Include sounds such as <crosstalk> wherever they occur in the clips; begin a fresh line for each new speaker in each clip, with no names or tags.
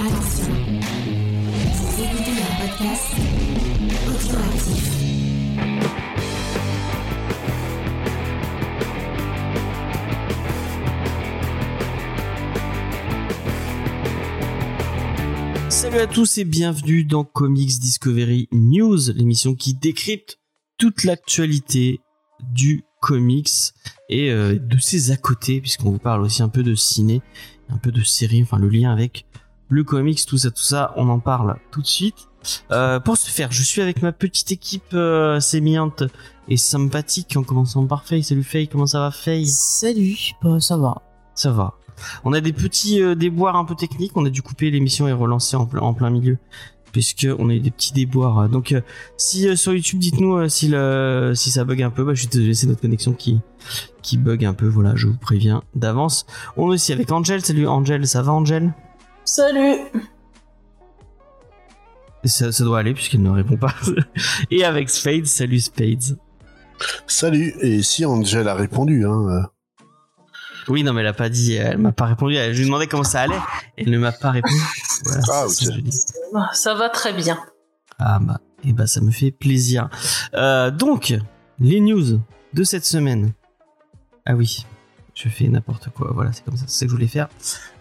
Attention, écoutez podcast.
Salut à tous et bienvenue dans Comics Discovery News, l'émission qui décrypte toute l'actualité du comics et euh, de ses à côté, puisqu'on vous parle aussi un peu de ciné, un peu de série, enfin le lien avec le comics, tout ça, tout ça, on en parle tout de suite. Euh, pour ce faire, je suis avec ma petite équipe euh, sémillante et sympathique, en commençant par Faye. Salut Faye, comment ça va Faye?
Salut, bah, ça va.
Ça va. On a des petits euh, déboires un peu techniques, on a dû couper l'émission et relancer en, plein- en plein milieu puisque on a eu des petits déboires. Donc euh, si euh, sur YouTube dites-nous euh, si le si ça bug un peu, bah, je suis désolé, c'est notre connexion qui qui bug un peu, voilà, je vous préviens d'avance. On est aussi avec Angel, salut Angel, ça va Angel?
Salut
ça, ça doit aller puisqu'elle ne répond pas. <laughs> et avec Spades, salut Spades.
Salut, et si Angel a répondu, hein, euh,
Oui, non mais elle a pas dit, elle m'a pas répondu, elle- je lui demandais comment ça allait, elle ne m'a pas répondu. Voilà,
Ah,
c'est ça.
Bah, va très bien.
Ah bah, et bah ça me fait plaisir. Euh, donc, les news de cette semaine. Ah oui, je fais n'importe quoi. Voilà, c'est comme ça, c'est ce que je voulais faire.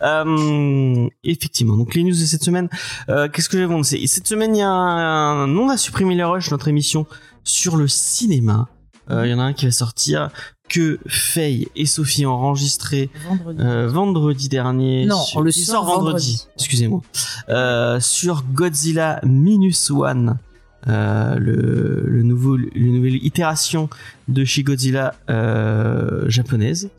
Euh, effectivement, donc les news de cette semaine. Euh, Qu'est-ce que je vais vous Cette semaine, il y a un, on a supprimé les rush, notre émission sur le cinéma. Euh, Il y en a un qui va sortir que Faye et Sophie ont enregistré
Vendredi.
vendredi dernier.
Non,
sur-
on le sort vendredi.
Excusez-moi. Sur Godzilla Minus One, euh, le, le nouveau, le nouvelle itération de chez Godzilla euh, japonaise.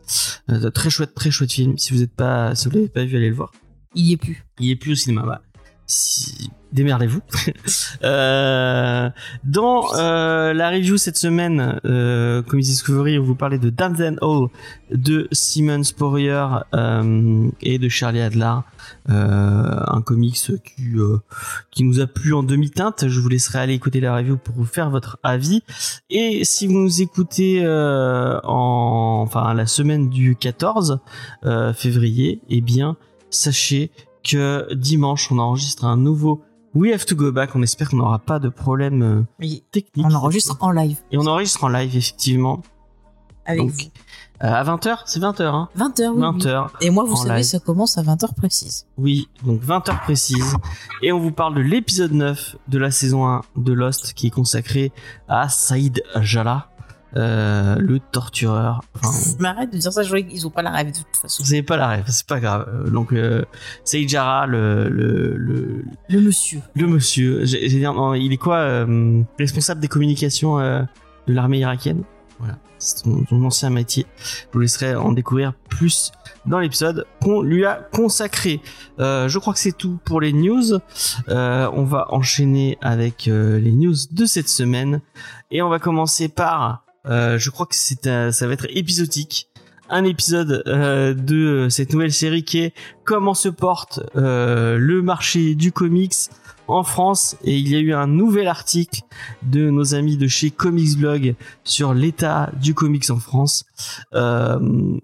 Euh, très chouette, très chouette film. Si vous n'êtes pas, si vous l'avez pas vu, allez le voir.
Il y est plus.
Il est plus au cinéma. Bah, si... Démerdez-vous. <laughs> euh, dans euh, la review cette semaine, euh, Comics Discovery, on vous parlait de Damned and All de Simon Spurrier euh, et de Charlie Adler, euh, un comics qui euh, qui nous a plu en demi-teinte. Je vous laisserai aller écouter la review pour vous faire votre avis. Et si vous nous écoutez en enfin la semaine du 14 euh, février, eh bien sachez que dimanche on enregistre un nouveau We Have to Go Back. On espère qu'on n'aura pas de problème euh,
Oui.
technique.
On enregistre en live
Et on enregistre en live effectivement.
avec
Donc,
vous.
Euh, à 20h, c'est 20h hein.
20h, oui.
20h.
oui. Et moi, vous savez,
live.
ça commence à 20h précise.
Oui, donc 20h précise. Et on vous parle de l'épisode 9 de la saison 1 de Lost qui est consacré à Saïd Jala, euh, le tortureur. Enfin,
Mais arrête de dire ça, je vois qu'ils ont pas la rêve de toute façon.
vous avez pas la rêve, c'est pas grave. Euh, Donc euh, Saïd Jara, le, le, le,
Le monsieur.
le monsieur, j'ai- j'ai dire, non, il est quoi euh, Responsable des communications euh, de l'armée irakienne? Voilà, c'est son, son ancien métier. Je vous laisserai en découvrir plus dans l'épisode qu'on lui a consacré. Euh, je crois que c'est tout pour les news. Euh, on va enchaîner avec euh, les news de cette semaine et on va commencer par, je crois que ça va être épisodique. Un épisode euh, de cette nouvelle série qui est comment se porte euh, le marché du comics en France et il y a eu un nouvel article de nos amis de chez Comics Blog sur l'état du comics en France. Euh,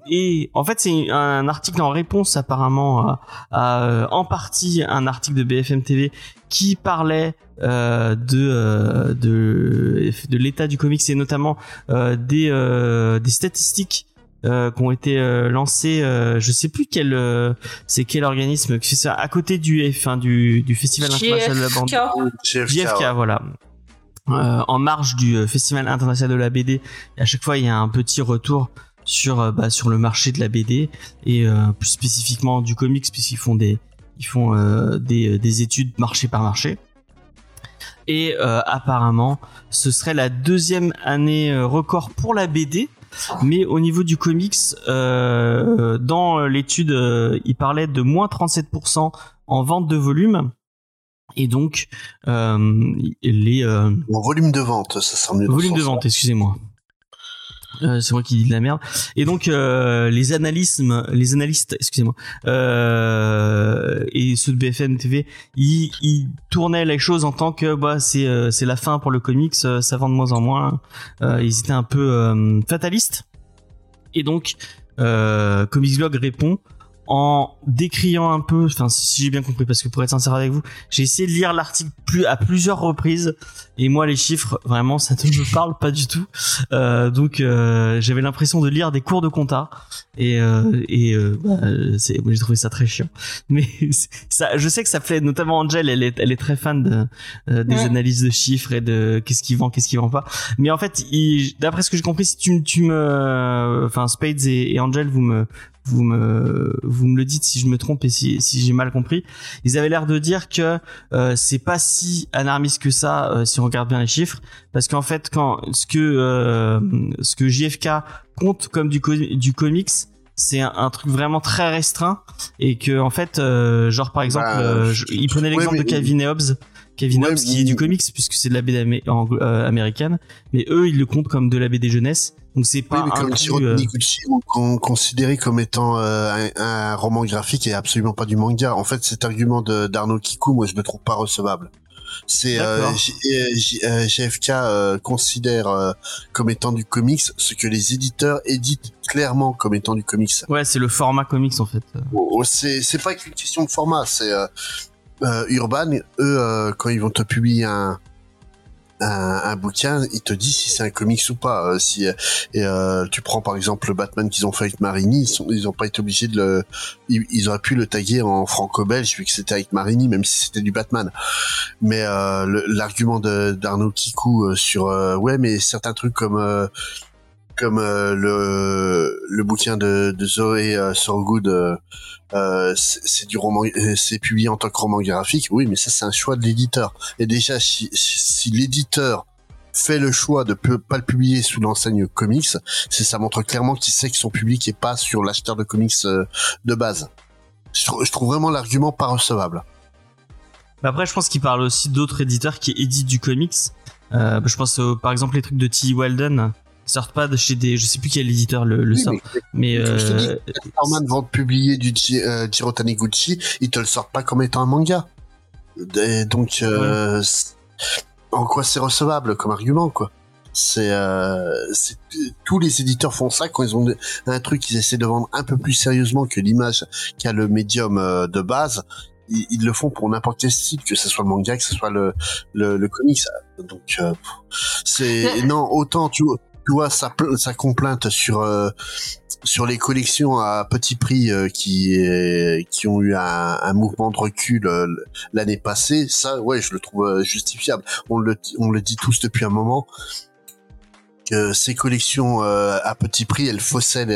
et en fait c'est un article en réponse apparemment à, euh, en partie un article de BFM TV qui parlait euh, de, euh, de de l'état du comics et notamment euh, des euh, des statistiques euh, qui ont été euh, lancées euh, je sais plus quel euh, c'est quel organisme fait ça à côté du F1 du, du festival international de la bande
ouais.
voilà. Euh, en marge du Festival international de la BD, et à chaque fois il y a un petit retour sur euh, bah, sur le marché de la BD et euh, plus spécifiquement du comics puisqu'ils font des ils font euh, des, des études marché par marché. Et euh, apparemment, ce serait la deuxième année record pour la BD. Mais au niveau du comics, euh, dans l'étude, euh, il parlait de moins 37% en vente de volume. Et donc, euh, les
En volume de vente, ça sera mieux.
volume de vente, excusez-moi. Euh, c'est moi qui dis de la merde. Et donc euh, les analystes, les analystes, excusez-moi, euh, et ceux de BFM TV, ils, ils tournaient les choses en tant que bah c'est euh, c'est la fin pour le comics, euh, ça vend de moins en moins. Euh, ils étaient un peu fatalistes. Et donc Comics Blog répond en décriant un peu, enfin si j'ai bien compris, parce que pour être sincère avec vous, j'ai essayé de lire l'article plus à plusieurs reprises et moi les chiffres vraiment ça ne me <laughs> parle pas du tout. Euh, donc euh, j'avais l'impression de lire des cours de compta et euh, et euh, bah, j'ai trouvé ça très chiant. <laughs> Mais ça, je sais que ça plaît notamment Angel, elle est elle est très fan de euh, des
Ouais.
analyses de chiffres et de qu'est-ce qui vend, qu'est-ce qui vend pas. Mais en fait, d'après ce que j'ai compris, si tu, tu me, enfin Spades et, et Angel, vous me, vous me, vous me le dites si je me trompe et si, si j'ai mal compris. Ils avaient l'air de dire que euh, c'est pas si alarmiste que ça euh, si on regarde bien les chiffres, parce qu'en fait, quand ce que euh, ce que JFK compte comme du co- du comics, c'est un, un truc vraiment très restreint et que en fait, genre par exemple,
Bah,
je- il prenait l'exemple de Calvin et Hobbes. Kevin
Ouais,
qui est du comics puisque c'est de la BD euh, américaine mais eux ils le comptent comme de la BD jeunesse donc c'est
Oui,
pas
mais comme Chiro
euh,
on- qu'on considérait comme étant euh, un, un roman graphique et absolument pas du manga. En fait, cet argument de d'Arnaud Kikou, moi, je le trouve pas recevable. C'est euh, GFK considère comme étant du comics ce que les éditeurs éditent clairement comme étant du comics.
ouais c'est le format comics en fait
Oh, oh, c'est c'est pas qu'une question de format, c'est euh, Urban, eux euh, quand ils vont te publier un un, un bouquin, ils te disent si c'est un comics ou pas. Euh, si euh, euh, tu prends par exemple le Batman qu'ils ont fait avec Marini, ils sont ils ont pas été obligés de le ils, auraient pu le taguer en franco-belge vu que c'était avec Marini même si c'était du Batman. Mais euh, l'argument d'Arnaud Kikou euh, sur euh, ouais mais certains trucs comme comme euh, le le bouquin de, de Zoé euh, Sorgood euh, euh, c'est du roman c'est publié en tant que roman graphique. Oui mais ça c'est un choix de l'éditeur. Et déjà si, l'éditeur fait le choix de peu- pas le publier sous l'enseigne comics c'est ça montre clairement qu'il sait que son public est pas sur l'acheteur de comics de base. Je, trou- je trouve vraiment l'argument pas recevable.
Après je pense qu'il parle aussi d'autres éditeurs qui éditent du comics. Je pense par exemple les trucs de T. Walden sortent pas de chez des je sais plus quel éditeur le, le
Oui,
sort
mais-
mais,
comme je te dis,
euh,
Norman vont publier du euh, Jiro Taniguchi, ils te le sortent pas comme étant un manga. Et donc, euh, en quoi c'est recevable comme argument, quoi? C'est, euh, c'est- tous les éditeurs font ça quand ils ont un truc qu'ils essaient de vendre un peu plus sérieusement que l'image qu'a le médium euh, de base. Ils, ils le font pour n'importe quel style, que ce soit le manga, que ce soit le le, le comics. Donc, euh, c'est non autant tu tu vois sa sa complainte sur euh, sur les collections à petit prix euh, qui euh, qui ont eu un, un mouvement de recul euh, l'année passée, ça ouais, je le trouve euh, justifiable. On le on le dit tous depuis un moment que ces collections euh, à petit prix, elles faussaient les,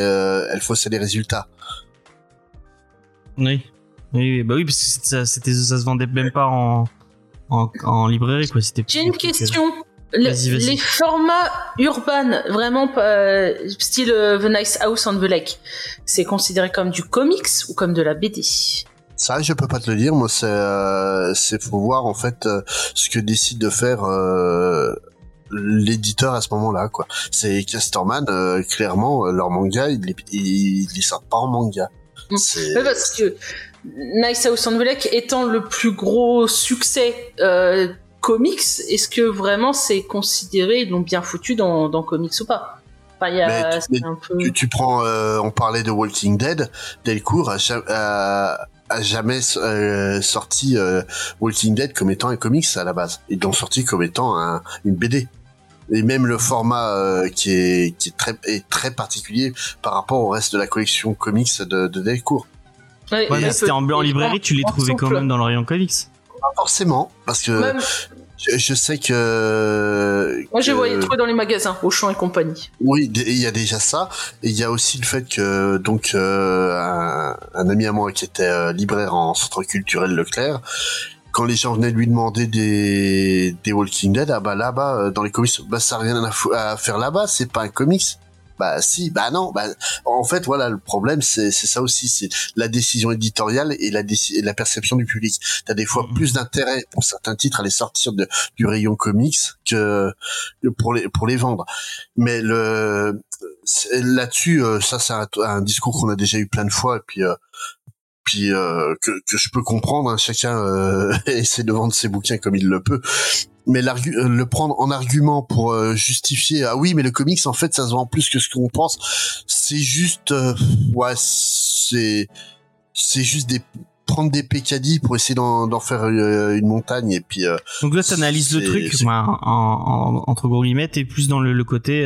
elles faussaient les résultats.
oui. oui oui, bah oui parce que c'était- ça c'était ça se vendait même pas en en, en librairie quoi c'était
J'ai une question. Le-
Vas-y, vas-y.
Les formats urbains, vraiment pas- style euh, The Nice House on the Lake, c'est considéré comme du comics ou comme de la BD
Ça, je peux pas te le dire. Moi, c'est euh, c'est faut voir en fait euh, ce que décide de faire euh, l'éditeur à ce moment-là. Quoi. C'est Casterman. euh, clairement, euh, leur manga, ils ils les sortent pas en manga.
Mm.
C'est
Ouais, Parce que Nice House on the Lake étant le plus gros succès euh, comics, est-ce que vraiment c'est considéré, ils l'ont bien foutu dans, dans comics ou pas? Enfin, il y a
Mais-
c'est
mais
un peu...
tu, tu prends, euh, on parlait de Walking Dead, Delcourt a, a- a jamais euh, sorti euh, Walking Dead comme étant un comics à la base. Ils l'ont sorti comme étant un, une BD. Et même le format euh, qui est qui est très est très particulier par rapport au reste de la collection comics de, de Delcourt.
Ouais,
Ouais,
et
mais
un
c'était en, en librairie, tu les trouvais quand même dans l'Orient Comics.
Pas forcément, parce que
Même-
je, je sais que
moi, j'ai
que-
voyé trouver dans les magasins, Auchan et compagnie.
Oui, il y a déjà ça, et il y a aussi le fait que donc euh, un, un ami à moi qui était euh, libraire en centre culturel Leclerc, quand les gens venaient lui demander des des Walking Dead, ah bah là-bas euh, dans les comics, bah ça a rien à, à faire là-bas, c'est pas un comics. Bah si, bah non, bah en fait voilà le problème c'est c'est ça aussi, c'est la décision éditoriale et la et la perception du public. T'as des fois
Mhm.
plus d'intérêt pour certains titres à les sortir de, du rayon comics que pour les pour les vendre. Mais le là-dessus, euh, ça c'est un, un discours qu'on a déjà eu plein de fois et puis euh, puis euh, que, que je peux comprendre. hein, chacun euh, <laughs> essaie de vendre ses bouquins comme il le peut. Mais euh, le prendre en argument pour euh, justifier ah oui mais le comics en fait ça se vend plus que ce qu'on pense c'est juste ouais c'est c'est juste des prendre des pécadilles pour essayer d'en faire une montagne et puis
Donc là, t'analyses le truc, en, en- entre gros guillemets, t'es plus dans le, le côté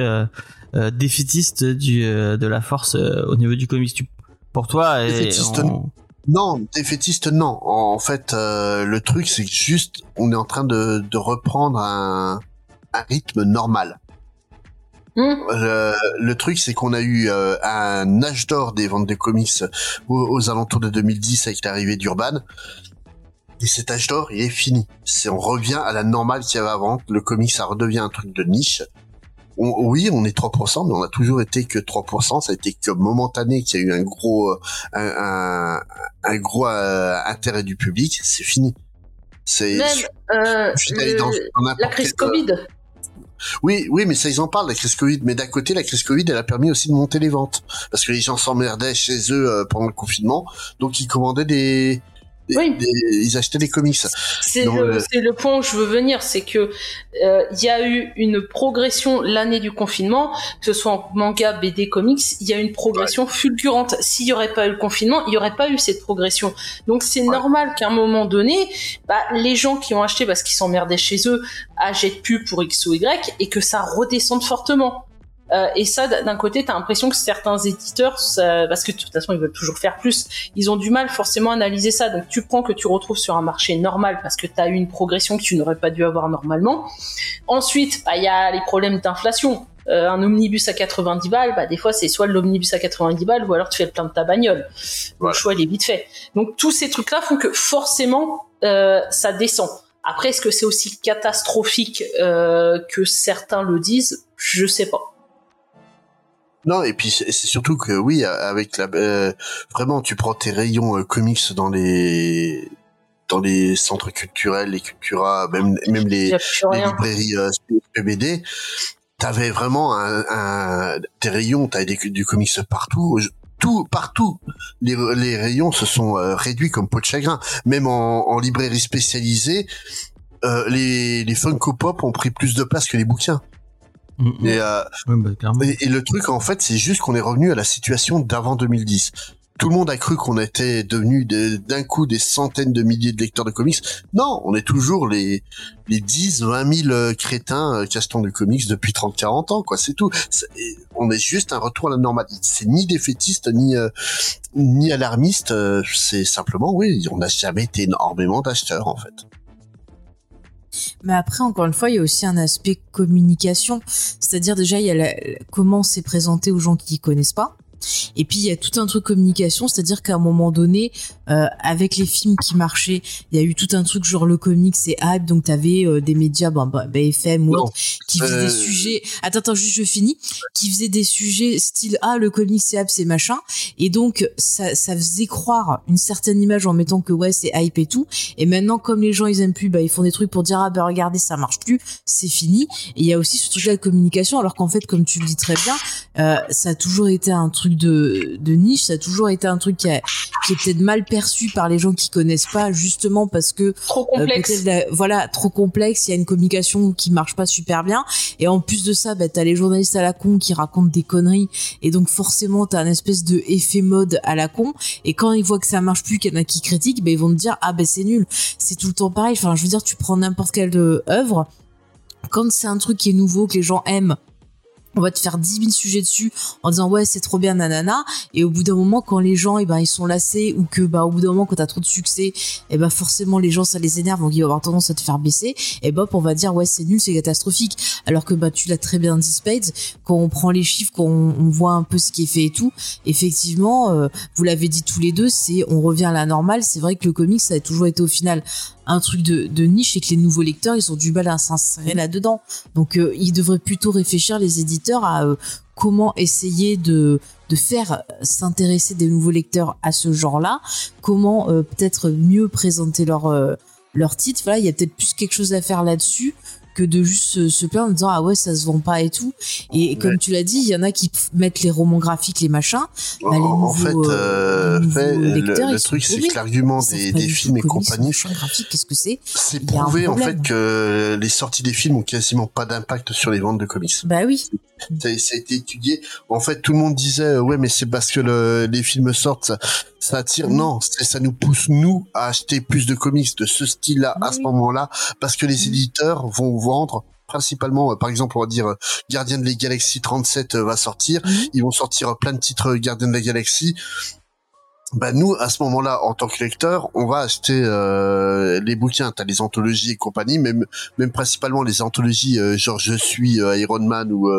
défaitiste du, de la force au niveau du comics. Tu, pour toi, et on-
non défaitiste non. En fait euh, le truc c'est juste on est en train de, de reprendre un, un rythme normal.
Hmm.
le, le truc c'est qu'on a eu euh, un âge d'or des ventes de comics aux, aux alentours de 2010 avec l'arrivée d'Urban. Et cet âge d'or il est fini. C'est on revient à la normale qu'il y avait avant. Le comics ça redevient un truc de niche on- oui, on est 3%, mais on a toujours été que 3%. Ça a été que momentané qu'il y a eu un gros, euh, un, un, un gros euh, intérêt du public. C'est fini. C'est
Même euh, le-
dans- dans
la crise
quel-
Covid.
Oui, oui, mais ça ils en parlent la crise Covid. Mais d'un côté, la crise Covid, elle a permis aussi de monter les ventes parce que les gens s'emmerdaient chez eux euh, pendant le confinement, donc ils commandaient des, des-
Oui.
des- ils achetaient des comics.
C'est le,
le-
c'est le point où je veux venir, c'est que euh, il y a eu une progression l'année du confinement, que ce soit en manga, BD, comics, il y a eu une progression fulgurante. S'il y aurait pas eu le confinement, il y aurait pas eu cette progression. Donc c'est normal qu'à un moment donné, bah, les gens qui ont acheté parce qu'ils s'emmerdaient chez eux achètent plus pour X ou Y et que ça redescende fortement. Euh, et ça, d'un côté, t'as l'impression que certains éditeurs, ça- parce que de toute façon, ils veulent toujours faire plus, ils ont du mal forcément à analyser ça. Donc tu prends que tu retrouves sur un marché normal parce que tu as eu une progression que tu n'aurais pas dû avoir normalement. Ensuite, bah, il y a les problèmes d'inflation. Euh, un omnibus à 90 balles, bah, des fois c'est soit l'omnibus à 90 balles ou alors tu fais le plein de ta bagnole. Le choix il est vite fait. Donc tous ces trucs-là font que forcément euh, ça descend. Après, est-ce que c'est aussi catastrophique euh, que certains le disent? Je sais pas.
Non, et puis c'est surtout que oui, avec la, euh, vraiment, tu prends tes rayons euh, comics dans les dans les centres culturels, les cultura, même même les, les librairies euh, PBD, t'avais vraiment un, un tes rayons, t'avais des, du comics partout. Tout partout, les, les rayons se sont euh, réduits comme peau de chagrin. Même en, en librairie spécialisée, euh, les, les Funko Pop ont pris plus de place que les bouquins.
Mm, mm.
Et, euh,
Ouais, bah,
et, et le truc, en fait, c'est juste qu'on est revenu à la situation d'avant 2010. Tout le monde a cru qu'on était devenu de- d'un coup des centaines de milliers de lecteurs de comics. Non, on est toujours les, les 10, 20 000 euh, crétins euh, qui achètent du comics depuis 30, 40 ans, quoi. C'est tout. On est juste un retour à la normalité. C'est ni défaitiste, ni, euh, ni alarmiste. euh, c'est simplement, oui, on n'a jamais été énormément d'acheteurs, en fait.
Mais après, encore une fois, il y a aussi un aspect communication. C'est-à-dire, déjà, il y a la- comment c'est présenté aux gens qui ne connaissent pas. Et puis, il y a tout un truc communication, c'est-à-dire qu'à un moment donné, euh, avec les films qui marchaient, il y a eu tout un truc genre le comics et hype, donc t'avais euh, des médias, bon, bah, BFM ou
Non.
autre, qui faisaient
Euh,
des sujets. Attends, attends, juste je finis. Qui faisaient des sujets style ah le comics c'est hype c'est machin. Et donc ça, ça faisait croire une certaine image en mettant que ouais c'est hype et tout. Et maintenant comme les gens ils aiment plus, bah ils font des trucs pour dire ah bah regardez ça marche plus, c'est fini. Et il y a aussi ce truc là de communication, alors qu'en fait comme tu le dis très bien, euh, ça a toujours été un truc de, de niche, ça a toujours été un truc qui, a- qui est peut-être mal perçu par les gens qui connaissent pas, justement parce que
Trop
euh,
complexe.
voilà trop complexe il y a une communication qui marche pas super bien. Et en plus de ça bah, t'as les journalistes à la con qui racontent des conneries. Et donc forcément t'as un espèce de effet mode à la con. Et quand ils voient que ça marche plus qu'il y en a qui critiquent bah, ils vont te dire ah ben c'est nul. C'est tout le temps pareil. Enfin je veux dire tu prends n'importe quelle euh, œuvre. Quand c'est un truc qui est nouveau que les gens aiment on va te faire 10 000 sujets dessus en disant ouais c'est trop bien nanana. Et au bout d'un moment quand les gens eh ben ils sont lassés ou que bah au bout d'un moment quand t'as trop de succès et ben forcément les gens ça les énerve. Donc ils vont avoir tendance à te faire baisser. Et bah on va dire ouais c'est nul c'est catastrophique. Alors que bah tu l'as très bien dit Spades quand on prend les chiffres quand on, on voit un peu ce qui est fait et tout effectivement euh, vous l'avez dit tous les deux c'est on revient à la normale. C'est vrai que le comics ça a toujours été au final un truc de, niche et que les nouveaux lecteurs ils ont du mal à s'insérer là dedans donc euh, ils devraient plutôt réfléchir les éditeurs à euh, comment essayer de de faire s'intéresser des nouveaux lecteurs à ce genre-là, comment euh, peut-être mieux présenter leur euh, leur titre. Voilà, il y a peut-être plus quelque chose à faire là-dessus que de juste se, plaindre en disant ah ouais ça se vend pas et tout. Et, comme tu l'as dit, il y en a qui mettent les romans graphiques, les machins. Bah, les
en
nouveaux,
fait,
euh,
euh,
les
fait,
nouveaux
le, truc, c'est que l'argument des, films et compagnie,
qu'est-ce que c'est?
c'est prouvé en fait que les sorties des films ont quasiment pas d'impact sur les ventes de comics.
Bah oui.
Ça, ça a été étudié. En fait, tout le monde disait euh, ouais, mais c'est parce que le- les films sortent, ça, ça attire. Non, ça nous pousse nous à acheter plus de comics de ce style-là à ce moment-là, parce que les
Mhm.
éditeurs vont vendre principalement, euh, par exemple, on va dire euh, Gardien de la Galaxie 37 euh, va sortir.
Mhm.
Ils vont sortir euh, plein de titres Gardien de la Galaxie. Bah nous, à ce moment-là, en tant que lecteur, on va acheter euh, les bouquins. T'as les anthologies et compagnie, même même principalement les anthologies euh, genre Je suis euh, Iron Man ou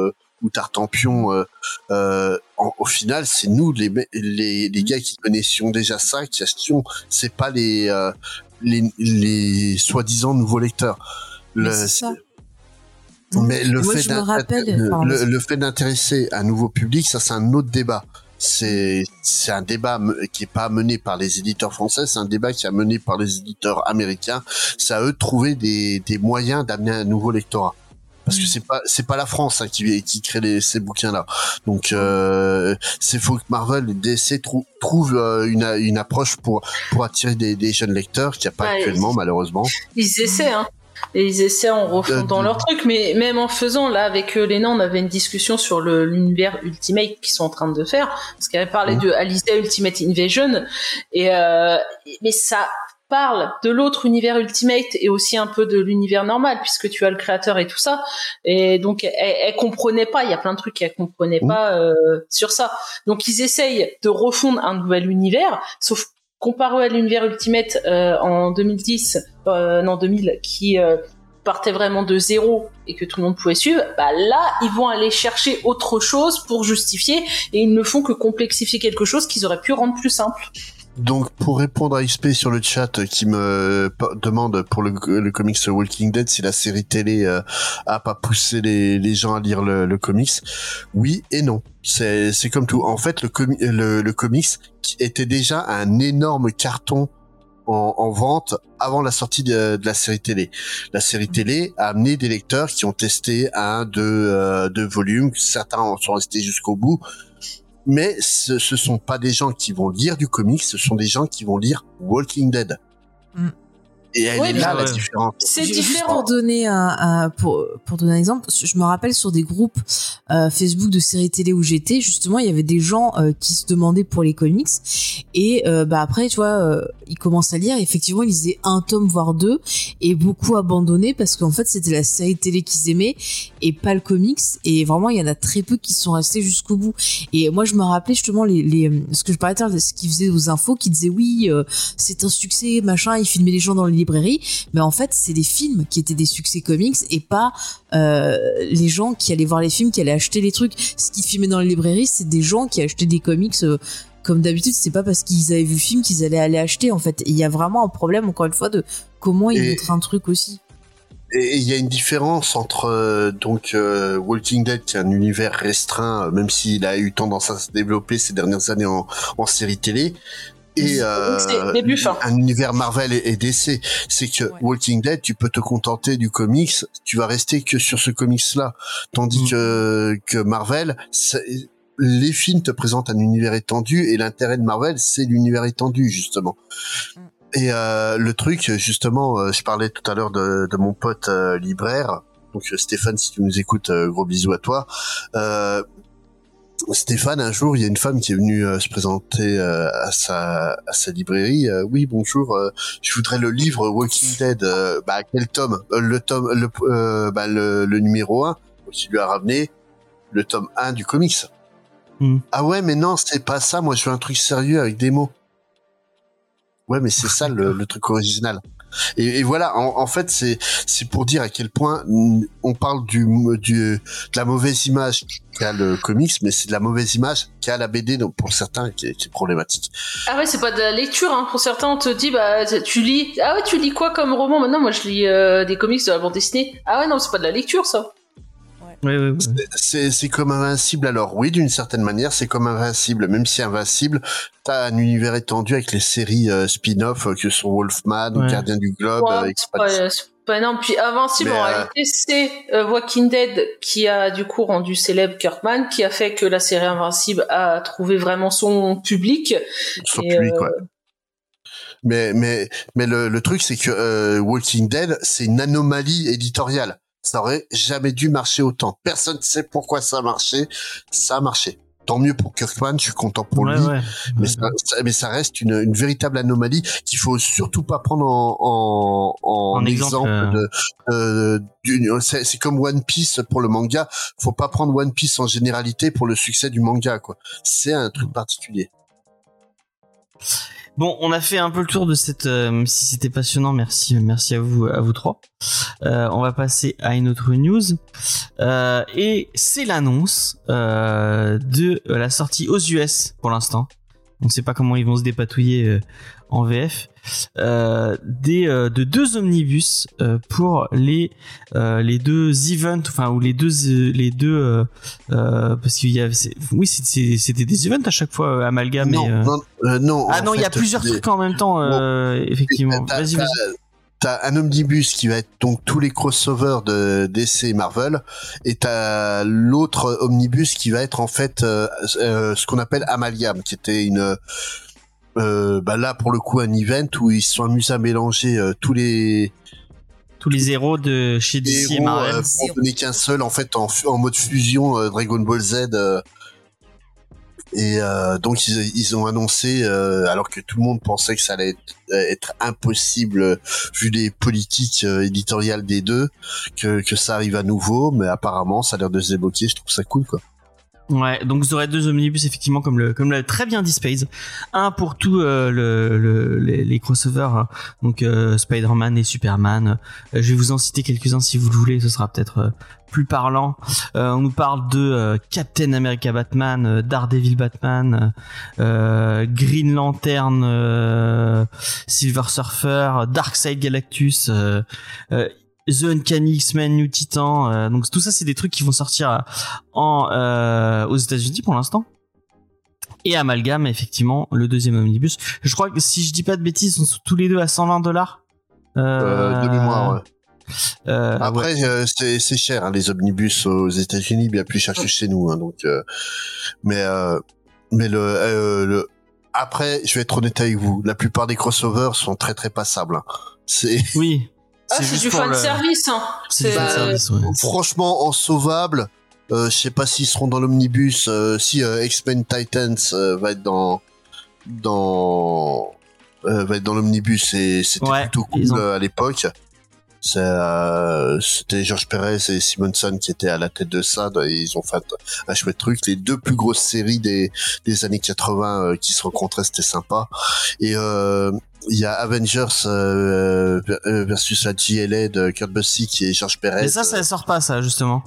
ou Tartampion. Euh, euh, en- au final, c'est nous les les les gars qui connaissions déjà ça, qui achetions. C'est pas les euh, les les soi-disant nouveaux lecteurs.
Mais
Le-
c'est ça.
mais le
Moi,
fait
je me
d'in-
rappelle-
le,
pardon,
le-
vas-y.
le fait d'intéresser un nouveau public, ça c'est un autre débat. C'est c'est un débat qui est pas mené par les éditeurs français, c'est un débat qui est mené par les éditeurs américains. C'est à eux de trouver des, des moyens d'amener un nouveau lectorat. Parce que
Mm.
c'est pas c'est pas la France hein, qui qui crée les, ces bouquins là. Donc euh, c'est faut que Marvel et DC trou, trouvent euh, une une approche pour pour attirer des, des jeunes lecteurs qu'il n'y a pas
Ouais,
actuellement
ils-
malheureusement.
Ils essaient, hein. Et ils essaient en refondant leur truc, mais même en faisant, là, avec euh, Léna, on avait une discussion sur l'univers Ultimate qu'ils sont en train de faire, parce qu'elle parlé
Mhm.
de Alicia Ultimate Invasion, et euh, mais ça parle de l'autre univers Ultimate et aussi un peu de l'univers normal, puisque tu as le créateur et tout ça, et donc elle, elle comprenait pas, il y a plein de trucs qu'elle comprenait
Mhm.
pas euh, sur ça. Donc ils essayent de refondre un nouvel univers, sauf comparé à l'univers Ultimate euh, en 2010, euh, non 2000, qui euh, partait vraiment de zéro et que tout le monde pouvait suivre, bah là ils vont aller chercher autre chose pour justifier et ils ne font que complexifier quelque chose qu'ils auraient pu rendre plus simple.
Donc pour répondre à XP sur le chat qui me demande pour le, le comics Walking Dead si la série télé euh, a pas poussé les, les gens à lire le, le comics, oui et non. C'est comme tout. En fait le, comi- le, comics était déjà un énorme carton en, en vente avant la sortie de, de la série télé. La série télé a amené des lecteurs qui ont testé un, deux, euh, deux volumes. Certains sont restés jusqu'au bout mais ce, ce sont pas des gens qui vont lire du comics, ce sont des gens qui vont lire Walking Dead.
Mm.
Et elle
Oui,
est là la différence.
C'est différent.
pour donner un, un- pour pour donner un exemple, je me rappelle sur des groupes euh, Facebook de séries télé où j'étais, justement, il y avait des gens euh, qui se demandaient pour les comics et euh, bah après, tu vois, euh, ils commencent à lire. Effectivement, ils lisaient un tome voire deux et beaucoup abandonné parce qu'en fait, c'était la série télé qu'ils aimaient et pas le comics. Et vraiment, il y en a très peu qui sont restés jusqu'au bout. Et moi, je me rappelais justement les, les ce que je parlais, ce qu'ils faisaient aux infos, qui disaient oui, euh, c'est un succès, machin. Ils filmaient les gens dans les librairies, mais en fait, c'est des films qui étaient des succès comics et pas euh, les gens qui allaient voir les films, qui allaient acheter les trucs. Ce qu'ils filmaient dans les librairies, c'est des gens qui achetaient des comics. euh, comme d'habitude, c'est pas parce qu'ils avaient vu le film qu'ils allaient aller acheter en fait. Il y a vraiment un problème encore une fois de comment ils
Et-
montrent un truc aussi.
Et il y a une différence entre euh, donc Walking Dead qui est un univers restreint, même s'il a eu tendance à se développer ces dernières années en, en série télé. Et euh,
début,
un univers Marvel et, et DC, c'est que
Ouais.
Walking Dead, tu peux te contenter du comics, tu vas rester que sur ce comics-là, tandis
Mm.
que que Marvel, c'est- les films te présentent un univers étendu et l'intérêt de Marvel, c'est l'univers étendu justement.
Mm.
Et euh, le truc, justement, euh, je parlais tout à l'heure de, de mon pote euh, libraire. Donc Stéphane, si tu nous écoutes, euh, gros bisous à toi. Euh, Stéphane, un jour, il y a une femme qui est venue euh, se présenter euh, à sa à sa librairie. Euh, oui, bonjour. euh, je voudrais le livre Walking Dead. Euh, bah quel tome? Euh, Le tome, le euh, bah, le, le numéro 1. Donc il lui a ramené le tome 1 du comics.
Hmm.
Ah ouais, mais non, c'est pas ça. Moi, je veux un truc sérieux avec des mots. Ouais, mais c'est ça le, le truc original. Et, voilà, en, fait, c'est pour dire à quel point on parle de la mauvaise image qu'a le comics, mais c'est de la mauvaise image qu'a la BD, donc pour certains, qui est, qui est problématique.
Ah ouais, c'est pas de la lecture. Hein. Pour certains, on te dit, bah, tu lis. Ah ouais, tu lis quoi comme roman? Maintenant, moi, je lis euh, des comics de la bande dessinée. Ah ouais, non, c'est pas de la lecture, ça.
Ouais.
C'est c'est comme Invincible alors. Oui, d'une certaine manière, c'est comme Invincible. Même si Invincible, t'as un univers étendu avec les séries euh, spin-off euh, que sont Wolfman,
Ouais.
Gardien du Globe,
Ouais,
euh,
Bah non, puis Invincible,
Mais,
en
euh,
réalité, c'est euh, Walking Dead qui a du coup rendu célèbre Kirkman, qui a fait que la série Invincible a trouvé vraiment son public.
Son
Et,
public,
euh,
ouais. Mais, mais, mais le, le truc, c'est que euh, Walking Dead, c'est une anomalie éditoriale. Ça aurait jamais dû marcher autant. Personne ne sait pourquoi ça a marché. Ça a marché. Tant mieux pour Kirkman, je suis content pour
Ouais,
lui.
ouais.
Mais, ça, ça- mais ça reste une, une véritable anomalie qu'il faut surtout pas prendre en, en, en
En exemple,
exemple, de. euh, d'une- c'est c'est comme One Piece pour le manga. Faut pas prendre One Piece en généralité pour le succès du manga, quoi. C'est un truc particulier.
Bon, on a fait un peu le tour de cette. euh, si c'était passionnant, merci, merci à vous, à vous trois. Euh, on va passer à une autre news, Euh, et c'est l'annonce euh, de euh, la sortie aux US pour l'instant. On ne sait pas comment ils vont se dépatouiller euh, en VF. Euh, des euh, de deux omnibus euh, pour les euh, les deux events enfin ou les deux euh, les deux parce qu'il y a oui c'était des events à chaque fois euh, amalgame
non, non, non,
ah non, il y a plusieurs
des-
trucs en même temps, euh, effectivement. Vas-y, vas-y.
T'as un omnibus qui va être donc tous les crossovers de DC et Marvel, et t'as l'autre omnibus qui va être en fait euh, euh, ce qu'on appelle Amalgam, qui était une euh, bah là pour le coup un event où ils se sont amusés à mélanger tous les
Tous les héros de chez DC et Marvel.
pour donner qu'un seul en fait en, mode fusion Dragon Ball Z. euh, et euh, donc ils, ont annoncé, euh, alors que tout le monde pensait que ça allait être, être impossible euh, vu les politiques euh, éditoriales des deux, que, que ça arrive à nouveau, mais apparemment ça a l'air de se débloquer, je trouve ça cool quoi.
Ouais, donc vous aurez deux omnibus effectivement comme le comme l'a très bien dit Space. Un pour tous euh, le, le- les, les crossovers, hein. donc euh, Spider-Man et Superman. Euh, je vais vous en citer quelques-uns si vous le voulez, ce sera peut-être euh, plus parlant. Euh, on nous parle de Captain America Batman, Daredevil Batman, Green Lantern, Silver Surfer, Darkseid Galactus. Euh, euh, The Uncanny X-Men, New Titan, euh, donc tout ça c'est des trucs qui vont sortir euh, en euh, aux États-Unis pour l'instant. Et Amalgam, effectivement, le deuxième omnibus. Je crois que si je dis pas de bêtises, ils sont tous les deux à 120 dollars.
Euh, de mémoire, ouais.
Euh, ouais.
Après, euh, c'est cher, hein, les omnibus aux États-Unis, bien plus cher que chez nous. Hein, donc, euh, mais euh, mais le, euh, le après, je vais être honnête avec vous, la plupart des crossovers sont très très passables. hein. C'est
Oui.
Ah, c'est
juste
du
pour
fan
le-
service, hein.
C'est du fan service, ouais.
franchement en sauvable. Euh, je sais pas s'ils seront dans l'omnibus. euh, si euh, X-Men Titans euh, va être dans dans euh, va être dans l'omnibus et c'était
Ouais,
plutôt cool
ont-
euh, à l'époque. Euh, C'était George Perez et Simonson qui étaient à la tête de ça. et Ils ont fait un chouette truc. Les deux plus grosses séries des, des années 80 euh, qui se rencontraient, c'était sympa. Et euh, il y a Avengers euh, euh, versus la GLA de Kurt Busiek et George Perez.
Mais ça, ça sort pas, ça, justement.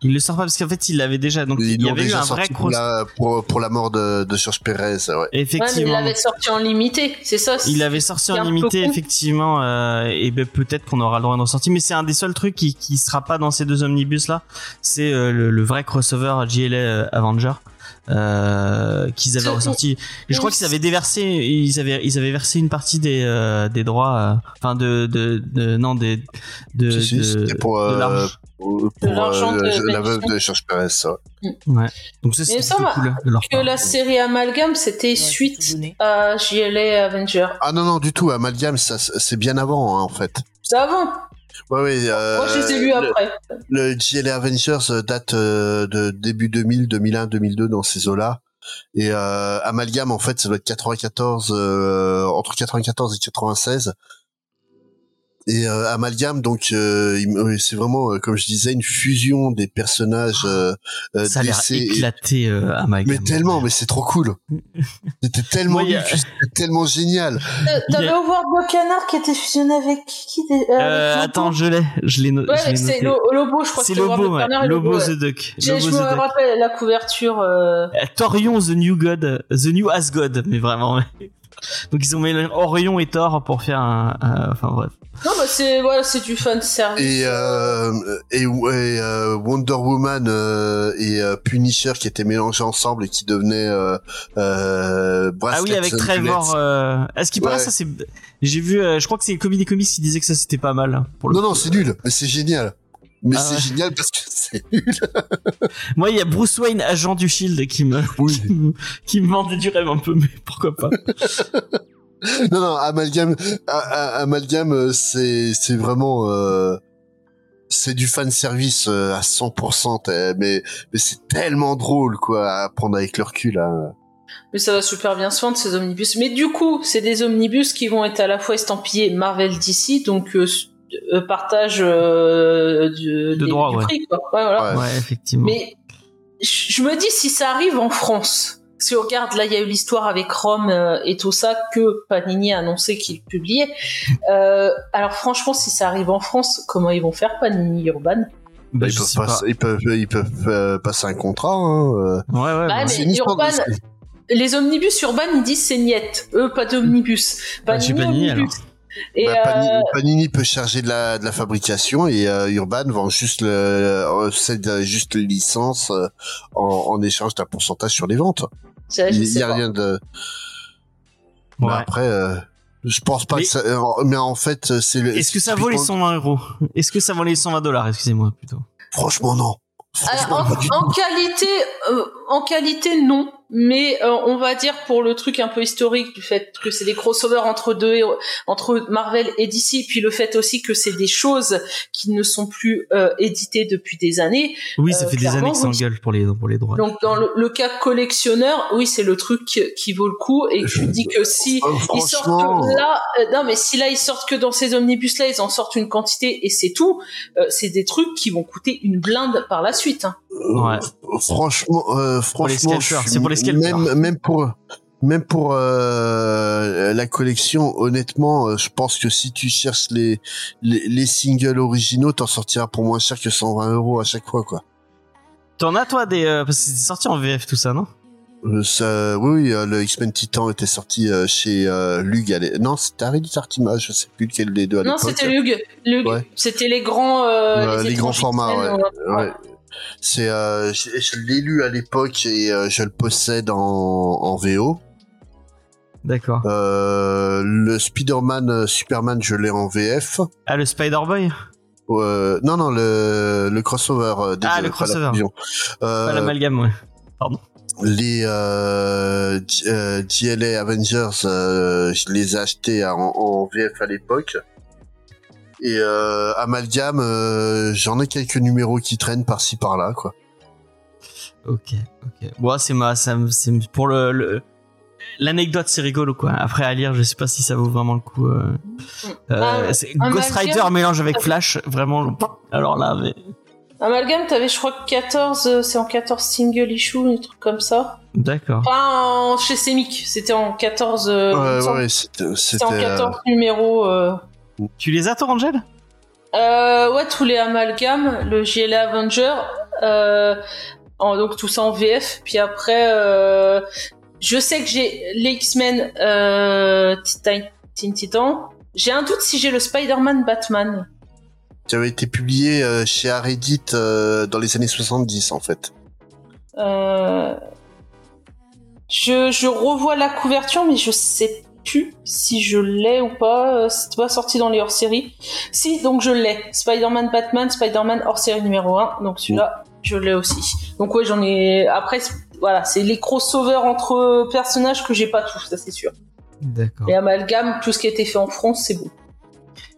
Il le sort pas parce qu'en fait, il l'avait déjà. Donc,
Ils
il y avait eu
déjà
un vrai
pour
cross.
la, pour, pour la mort de, de George Perez, ouais.
Ouais, mais il
Effectivement.
l'avait sorti en limité, c'est ça
Il avait sorti en limité, effectivement, euh, et ben peut-être qu'on aura le droit d'en sortir, mais c'est un des seuls trucs qui, qui sera pas dans ces deux omnibus là. C'est euh, le, le vrai crossover GLA euh, Avenger euh, qu'ils avaient ressorti. Et je crois qu'ils avaient déversé, ils avaient ils avaient versé une partie des euh, des droits, euh, enfin de, de de non des de
Si, si,
de,
c'était pour, euh, pour, pour,
l'argent
euh,
de
la veuve de George Perez, ça.
Ouais. Donc ça
Mais
c'est cool de leur
Que
part.
la série Amalgam, c'était
Ouais,
suite à JLA Avenger.
Ah non, non, du tout. Amalgam, ça, c'est bien avant, hein, en fait.
C'est avant.
Ouais, ouais, euh,
Moi, je les ai lus
le-
après.
Le GLA Avengers euh, date euh, de début 2000, 2001, 2002 dans ces eaux-là. Et euh, Amalgam, en fait, ça doit être 94, euh, entre 94 et 96. Et euh, Amalgam, donc, euh, c'est vraiment, euh, comme je disais, une fusion des personnages euh, euh,
Ça a l'air éclaté euh, ma
Mais tellement, mais c'est trop cool. <laughs> C'était tellement,
a-
c'était tellement génial.
T'avais
a-
Howard le canard qui était fusionné avec qui euh,
Euh, attends,
Lobo
je l'ai, je l'ai no-
Ouais, c'est
noté.
Lo- Lobo, je crois
C'est Lobo,
le
ouais. Lobo
ouais.
the Duck.
Je, me
Duck.
rappelle la couverture. euh,
Euh, Torion the New God, the New As God, mais vraiment. ouais. Donc ils ont mis Orion et Thor pour faire un, un- enfin bref.
Non, bah c'est voilà, c'est du fan service.
Et, euh, et, et, euh, Wonder Woman euh, et euh, Punisher qui étaient mélangés ensemble et qui devenaient euh, euh,
Ah oui, avec
and
Trevor. Euh... Est-ce qu'il paraît
Ouais.
ça c'est J'ai vu, euh, je crois que c'est Comedy Comics qui disait que ça c'était pas mal hein, pour le.
Non, non, c'est nul, mais c'est génial. Mais
Ah
c'est
ouais.
génial parce que <laughs> c'est nul.
Moi, il y a Bruce Wayne, agent du Shield, qui me
Oui. <laughs>
qui me, qui me vendait du rêve un peu, mais pourquoi pas. <laughs> <laughs>
Non, non, Amalgame, A- A- Amalgame, euh, c'est, c'est vraiment, euh, c'est du fan service euh, à 100%, t'es- mais, mais c'est tellement drôle, quoi, à prendre avec le recul, hein.
Mais ça va super bien se vendre ces omnibus. Mais du coup, c'est des omnibus qui vont être à la fois estampillés Marvel DC, donc euh, euh, partage euh, du,
De
des-
droit,
du
ouais.
prix, quoi. Ouais, voilà.
Ouais.
Ouais, effectivement.
Mais je me dis si ça arrive en France. Si on regarde, là, il y a eu l'histoire avec Rome euh, et tout ça que Panini a annoncé qu'il publiait. Euh, alors franchement, si ça arrive en France, comment ils vont faire Panini Urban?
Bah,
ils, peuvent
sais
passer, ils peuvent, ils peuvent euh, passer un contrat, hein.
Ouais, ouais.
Bah,
bah,
mais
une
Urban, Les omnibus Urban, ils disent c'est niet. Eux, pas d'omnibus.
Bah, Panini, alors.
Et
Bah,
euh,
Panini, peut charger de la, de la fabrication et euh, Urban vend juste le, euh, cède juste les licences euh, en, en échange d'un pourcentage sur les ventes. Il
sais
y a
pas.
rien de.
Ouais.
Mais après, euh, je pense pas
Mais-
que ça. Mais en fait, c'est le.
Est-ce que ça vaut les 120 euros? Est-ce que ça vaut les 120 dollars? Excusez-moi plutôt.
Franchement, non.
Alors, en, qualité, euh, en qualité, non. Mais euh, on va dire pour le truc un peu historique du fait que c'est des crossovers entre deux entre Marvel et DC, puis le fait aussi que c'est des choses qui ne sont plus euh, éditées depuis des années.
Oui, ça
Euh,
fait des années qu'ils
oui.
s'engueulent pour les pour les droits.
Donc dans le, le cas collectionneur, oui, c'est le truc qui, qui vaut le coup. Et je dis que si ils sortent que là, euh, non mais si là ils sortent que dans ces omnibus là, ils en sortent une quantité et c'est tout. euh, c'est des trucs qui vont coûter une blinde par la suite. hein.
Ouais.
franchement, euh,
les
franchement,
c'est pour les scalpers.
Même, même pour. Même pour euh, la collection, honnêtement, euh, je pense que si tu cherches les, les, les singles originaux, t'en sortiras pour moins cher que 120 euros à chaque fois, quoi.
T'en as toi des euh, parce que c'est sorti en VF tout ça, non?
Euh, ça, oui, oui, euh, le X-Men Titan était sorti euh, chez euh, Lug. à Non, c'était Heredit Artima, je sais plus lequel des deux à
Non, c'était Lug. Lug.
Ouais.
C'était les grands. euh,
Euh, les grands formats, ouais. Ouais. C'est, euh, je, je l'ai lu à l'époque et euh, je le possède en, en VO.
D'accord.
Euh, le Spider-Man, euh, Superman, je l'ai en VF.
Ah le Spider Boy,
Euh, non, non, le, le crossover. euh, désolé,
Ah, le crossover. pas l'amalgame, ouais.
les euh, GLA Avengers, euh, je les ai achetés en, en VF à l'époque. Et euh, Amalgame, euh, j'en ai quelques numéros qui traînent par-ci par-là, quoi.
Ok, ok. Bon, c'est ma, c'est pour le, le- l'anecdote, c'est rigolo quoi. Après à lire, je sais pas si ça vaut vraiment le coup. Euh, euh,
Ah,
c'est Ghost. Rider mélange avec Flash, vraiment. Alors là, mais
Amalgame, t'avais, je crois, 14, euh, c'est en 14 single issue, un truc comme ça.
d'accord.
Pas en, chez Semic, c'était en 14, euh, il me
ouais, ouais, c'était,
c'était en
c'était, euh,
14 numéros, euh,
Tu les as toi, Angel
Euh, ouais, tous les amalgames, le GLA Avenger, euh, en- donc tout ça en VF. Puis après, euh, je sais que j'ai les X-Men euh, Titan, Teen Titan. J'ai un doute si j'ai le Spider-Man Batman.
qui avait été publié chez Aredit dans les années 70, en fait.
Euh, je, je revois la couverture, mais je sais plus si je l'ai ou pas. Euh, C'est pas sorti dans les hors-série. Si, donc je l'ai. Spider-Man Batman, Spider-Man hors-série numéro 1. Donc celui-là, je l'ai aussi. Donc ouais, j'en ai. Après, voilà, c'est les crossovers entre personnages que j'ai pas tous, ça c'est sûr.
D'accord.
Et amalgame, tout ce qui a été fait en France, c'est bon.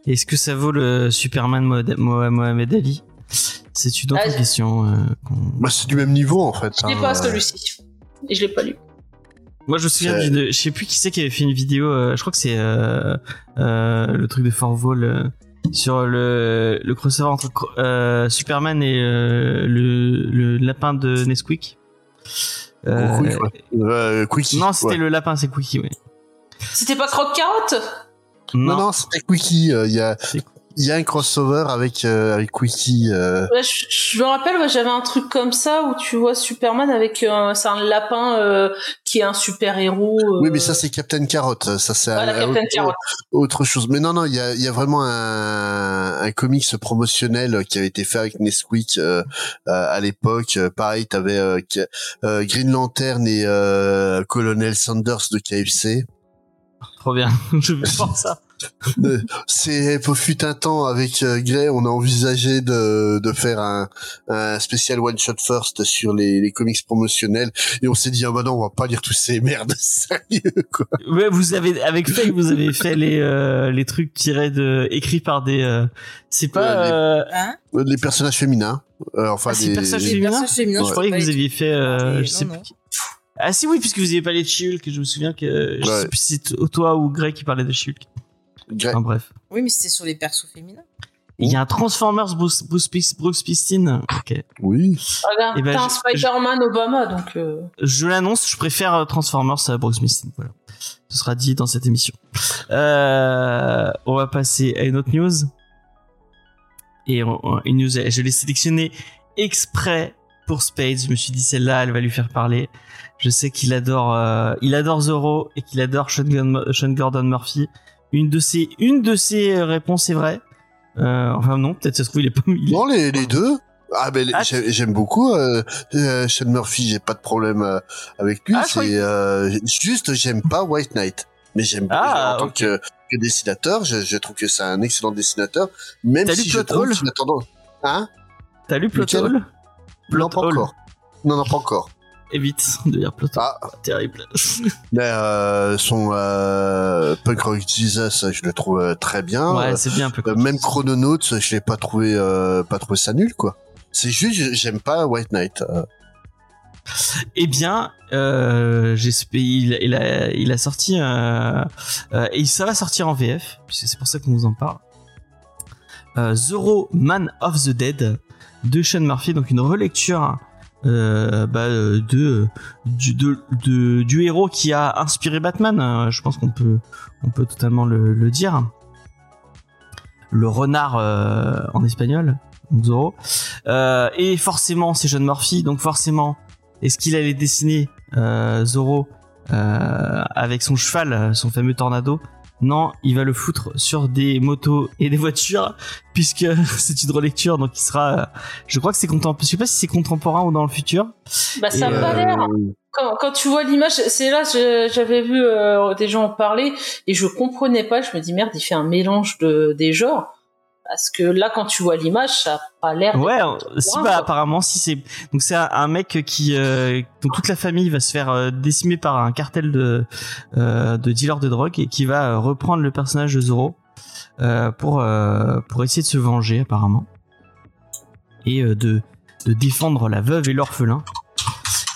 Est-ce que ça vaut le Superman Mohamed, Ali? C'est une autre
Ah,
question. euh,
Bah, c'est du même niveau, en fait.
Je l'ai
hein,
pas
euh,
celui-ci. Et je l'ai pas lu.
Moi, je me souviens d'une, je sais plus qui c'est qui avait fait une vidéo. euh, je crois que c'est euh, euh, le truc de Forvol euh, sur le, le crossover entre euh, Superman et euh, le, le lapin de Nesquik. Euh,
Quick, ouais. Euh, Quickie,
non, c'était
ouais.
le lapin, c'est Quickie, ouais.
C'était pas Croque Carotte
Non, non, c'était Quickie. euh, Il y a, il y a un crossover avec euh, avec Quickie. euh,
Ouais, je, je me rappelle, ouais, j'avais un truc comme ça où tu vois Superman avec euh, c'est un lapin euh, qui est un super héros.
Oui, mais ça c'est Captain Carrot. Ça c'est
Voilà,
un-
Captain
autre,
Carrot.
autre chose. Mais non, non, il y a, il y a vraiment un, un comics promotionnel qui avait été fait avec Nesquik euh, euh, à l'époque. Euh, Pareil, t'avais euh, euh, Green Lantern et euh, Colonel Sanders de KFC.
Trop bien. <laughs> je veux voir ça.
C'est pour fut un temps avec euh, Gray, on a envisagé de, de faire un, un spécial one shot first sur les, les comics promotionnels et on s'est dit ah bah non on va pas lire tous ces merdes <laughs> sérieux quoi.
Ouais, vous avez avec Faye, vous avez fait les euh, les trucs tirés de écrits par des. euh, c'est pas.
Les-
euh,
Hein
Les personnages féminins, euh, enfin
Ah, c'est
des,
personnages
Les
féminins
personnages féminins,
Ouais.
je croyais que vous aviez fait. euh,
Ah,
je sais
non,
plus.
non.
Ah si oui, puisque vous avez parlé de She-Hulk, je me souviens que je
Ouais.
sais plus si c'est toi ou Greg qui parlait de She-Hulk.
Grey.
Enfin bref.
Oui, mais c'était sur les persos féminins.
Il y a un Transformers Bruce, Bruce, Bruce Springsteen. Ok.
Oui.
Regarde,
Eh ben,
t'as un
je-
Spider-Man Obama, donc. euh,
Je l'annonce, je préfère euh, Transformers à Bruce Springsteen. Voilà. Ce sera dit dans cette émission. Euh, on va passer à une autre news. Et on- on- une news, je l'ai sélectionnée exprès pour Spade. Je me suis dit celle-là, elle va lui faire parler. Je sais qu'il adore, euh, il adore Zorro et qu'il adore Sean, Sean Gordon Murphy. Une de ses, une de ses réponses est vraie. Euh, enfin non, peut-être ça se trouve il est pas. il est-
Non, les, les deux. Ah ben
Ah,
j'aime beaucoup euh, euh, Sean Murphy, j'ai pas de problème euh, avec lui.
Ah,
c'est euh, juste j'aime pas White Knight, mais j'aime
Ah,
en tant que, que dessinateur, je, je trouve que c'est un excellent dessinateur, même si
lu
je trouve. Hein?
T'as lu Plot
Non, pas encore. Non, non, pas encore.
Évite de dire Plot Hole.
Ah,
Terrible. <laughs>
mais euh, son euh, Punk Rock Jesus, je le trouve euh, très bien.
ouais, c'est bien comme
même Chrononauts, je l'ai pas trouvé, euh, pas trouvé ça nul, quoi. C'est juste, j'aime pas White Knight.
Eh bien, euh, j'espère il, il a il a sorti euh, euh, et ça va sortir en VF puisque c'est pour ça qu'on vous en parle. Euh, Zorro Man of the Dead de Sean Murphy, donc une relecture euh, bah, euh, du, du héros qui a inspiré Batman. euh, je pense qu'on peut on peut totalement le, dire. Le renard euh, en espagnol, Zorro. Et forcément, c'est Sean Murphy, donc forcément, est-ce qu'il allait dessiner Zorro avec son cheval, son fameux tornado? Non, il va le foutre sur des motos et des voitures, <laughs> puisque <laughs> c'est une relecture, donc il sera. euh, je crois que c'est contemporain. Je sais pas si c'est contemporain ou dans le futur.
Bah, ça pas
euh,
l'air. Quand, quand tu vois l'image, c'est là, j'avais vu euh, des gens en parler et je comprenais pas. Je me dis merde, il fait un mélange de des genres. Parce que là, quand tu vois l'image, ça a pas l'air.
Ouais,
contemporain,
si bah apparemment si c'est donc c'est un, mec qui euh, dont toute la famille va se faire euh, décimer par un cartel de euh, de dealers de drogue et qui va reprendre le personnage de Zorro euh, pour pour essayer de se venger apparemment et de de défendre la veuve et l'orphelin.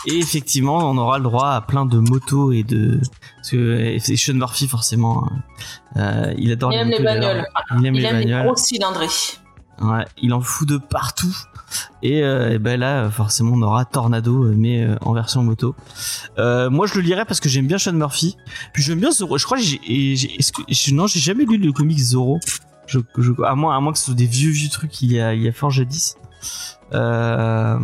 Et effectivement, on aura le droit à plein de motos et de parce que euh, Sean Murphy forcément. euh, il adore
Il aime les
motos, d'ailleurs.
bagnoles.
Il aime
Il
les
aime les gros cylindrés.
Ouais, il en fout de partout. Et, euh, et ben là, forcément, on aura Tornado, euh, mais euh, en version moto. Euh, moi, je le lirai parce que j'aime bien Sean Murphy. Puis j'aime bien Zorro. Je crois que j'ai, que, non, j'ai jamais lu le comics Zorro. Je, je, à moins, à moins que ce soit des vieux vieux trucs il y a, il y a fort jadis. Euh,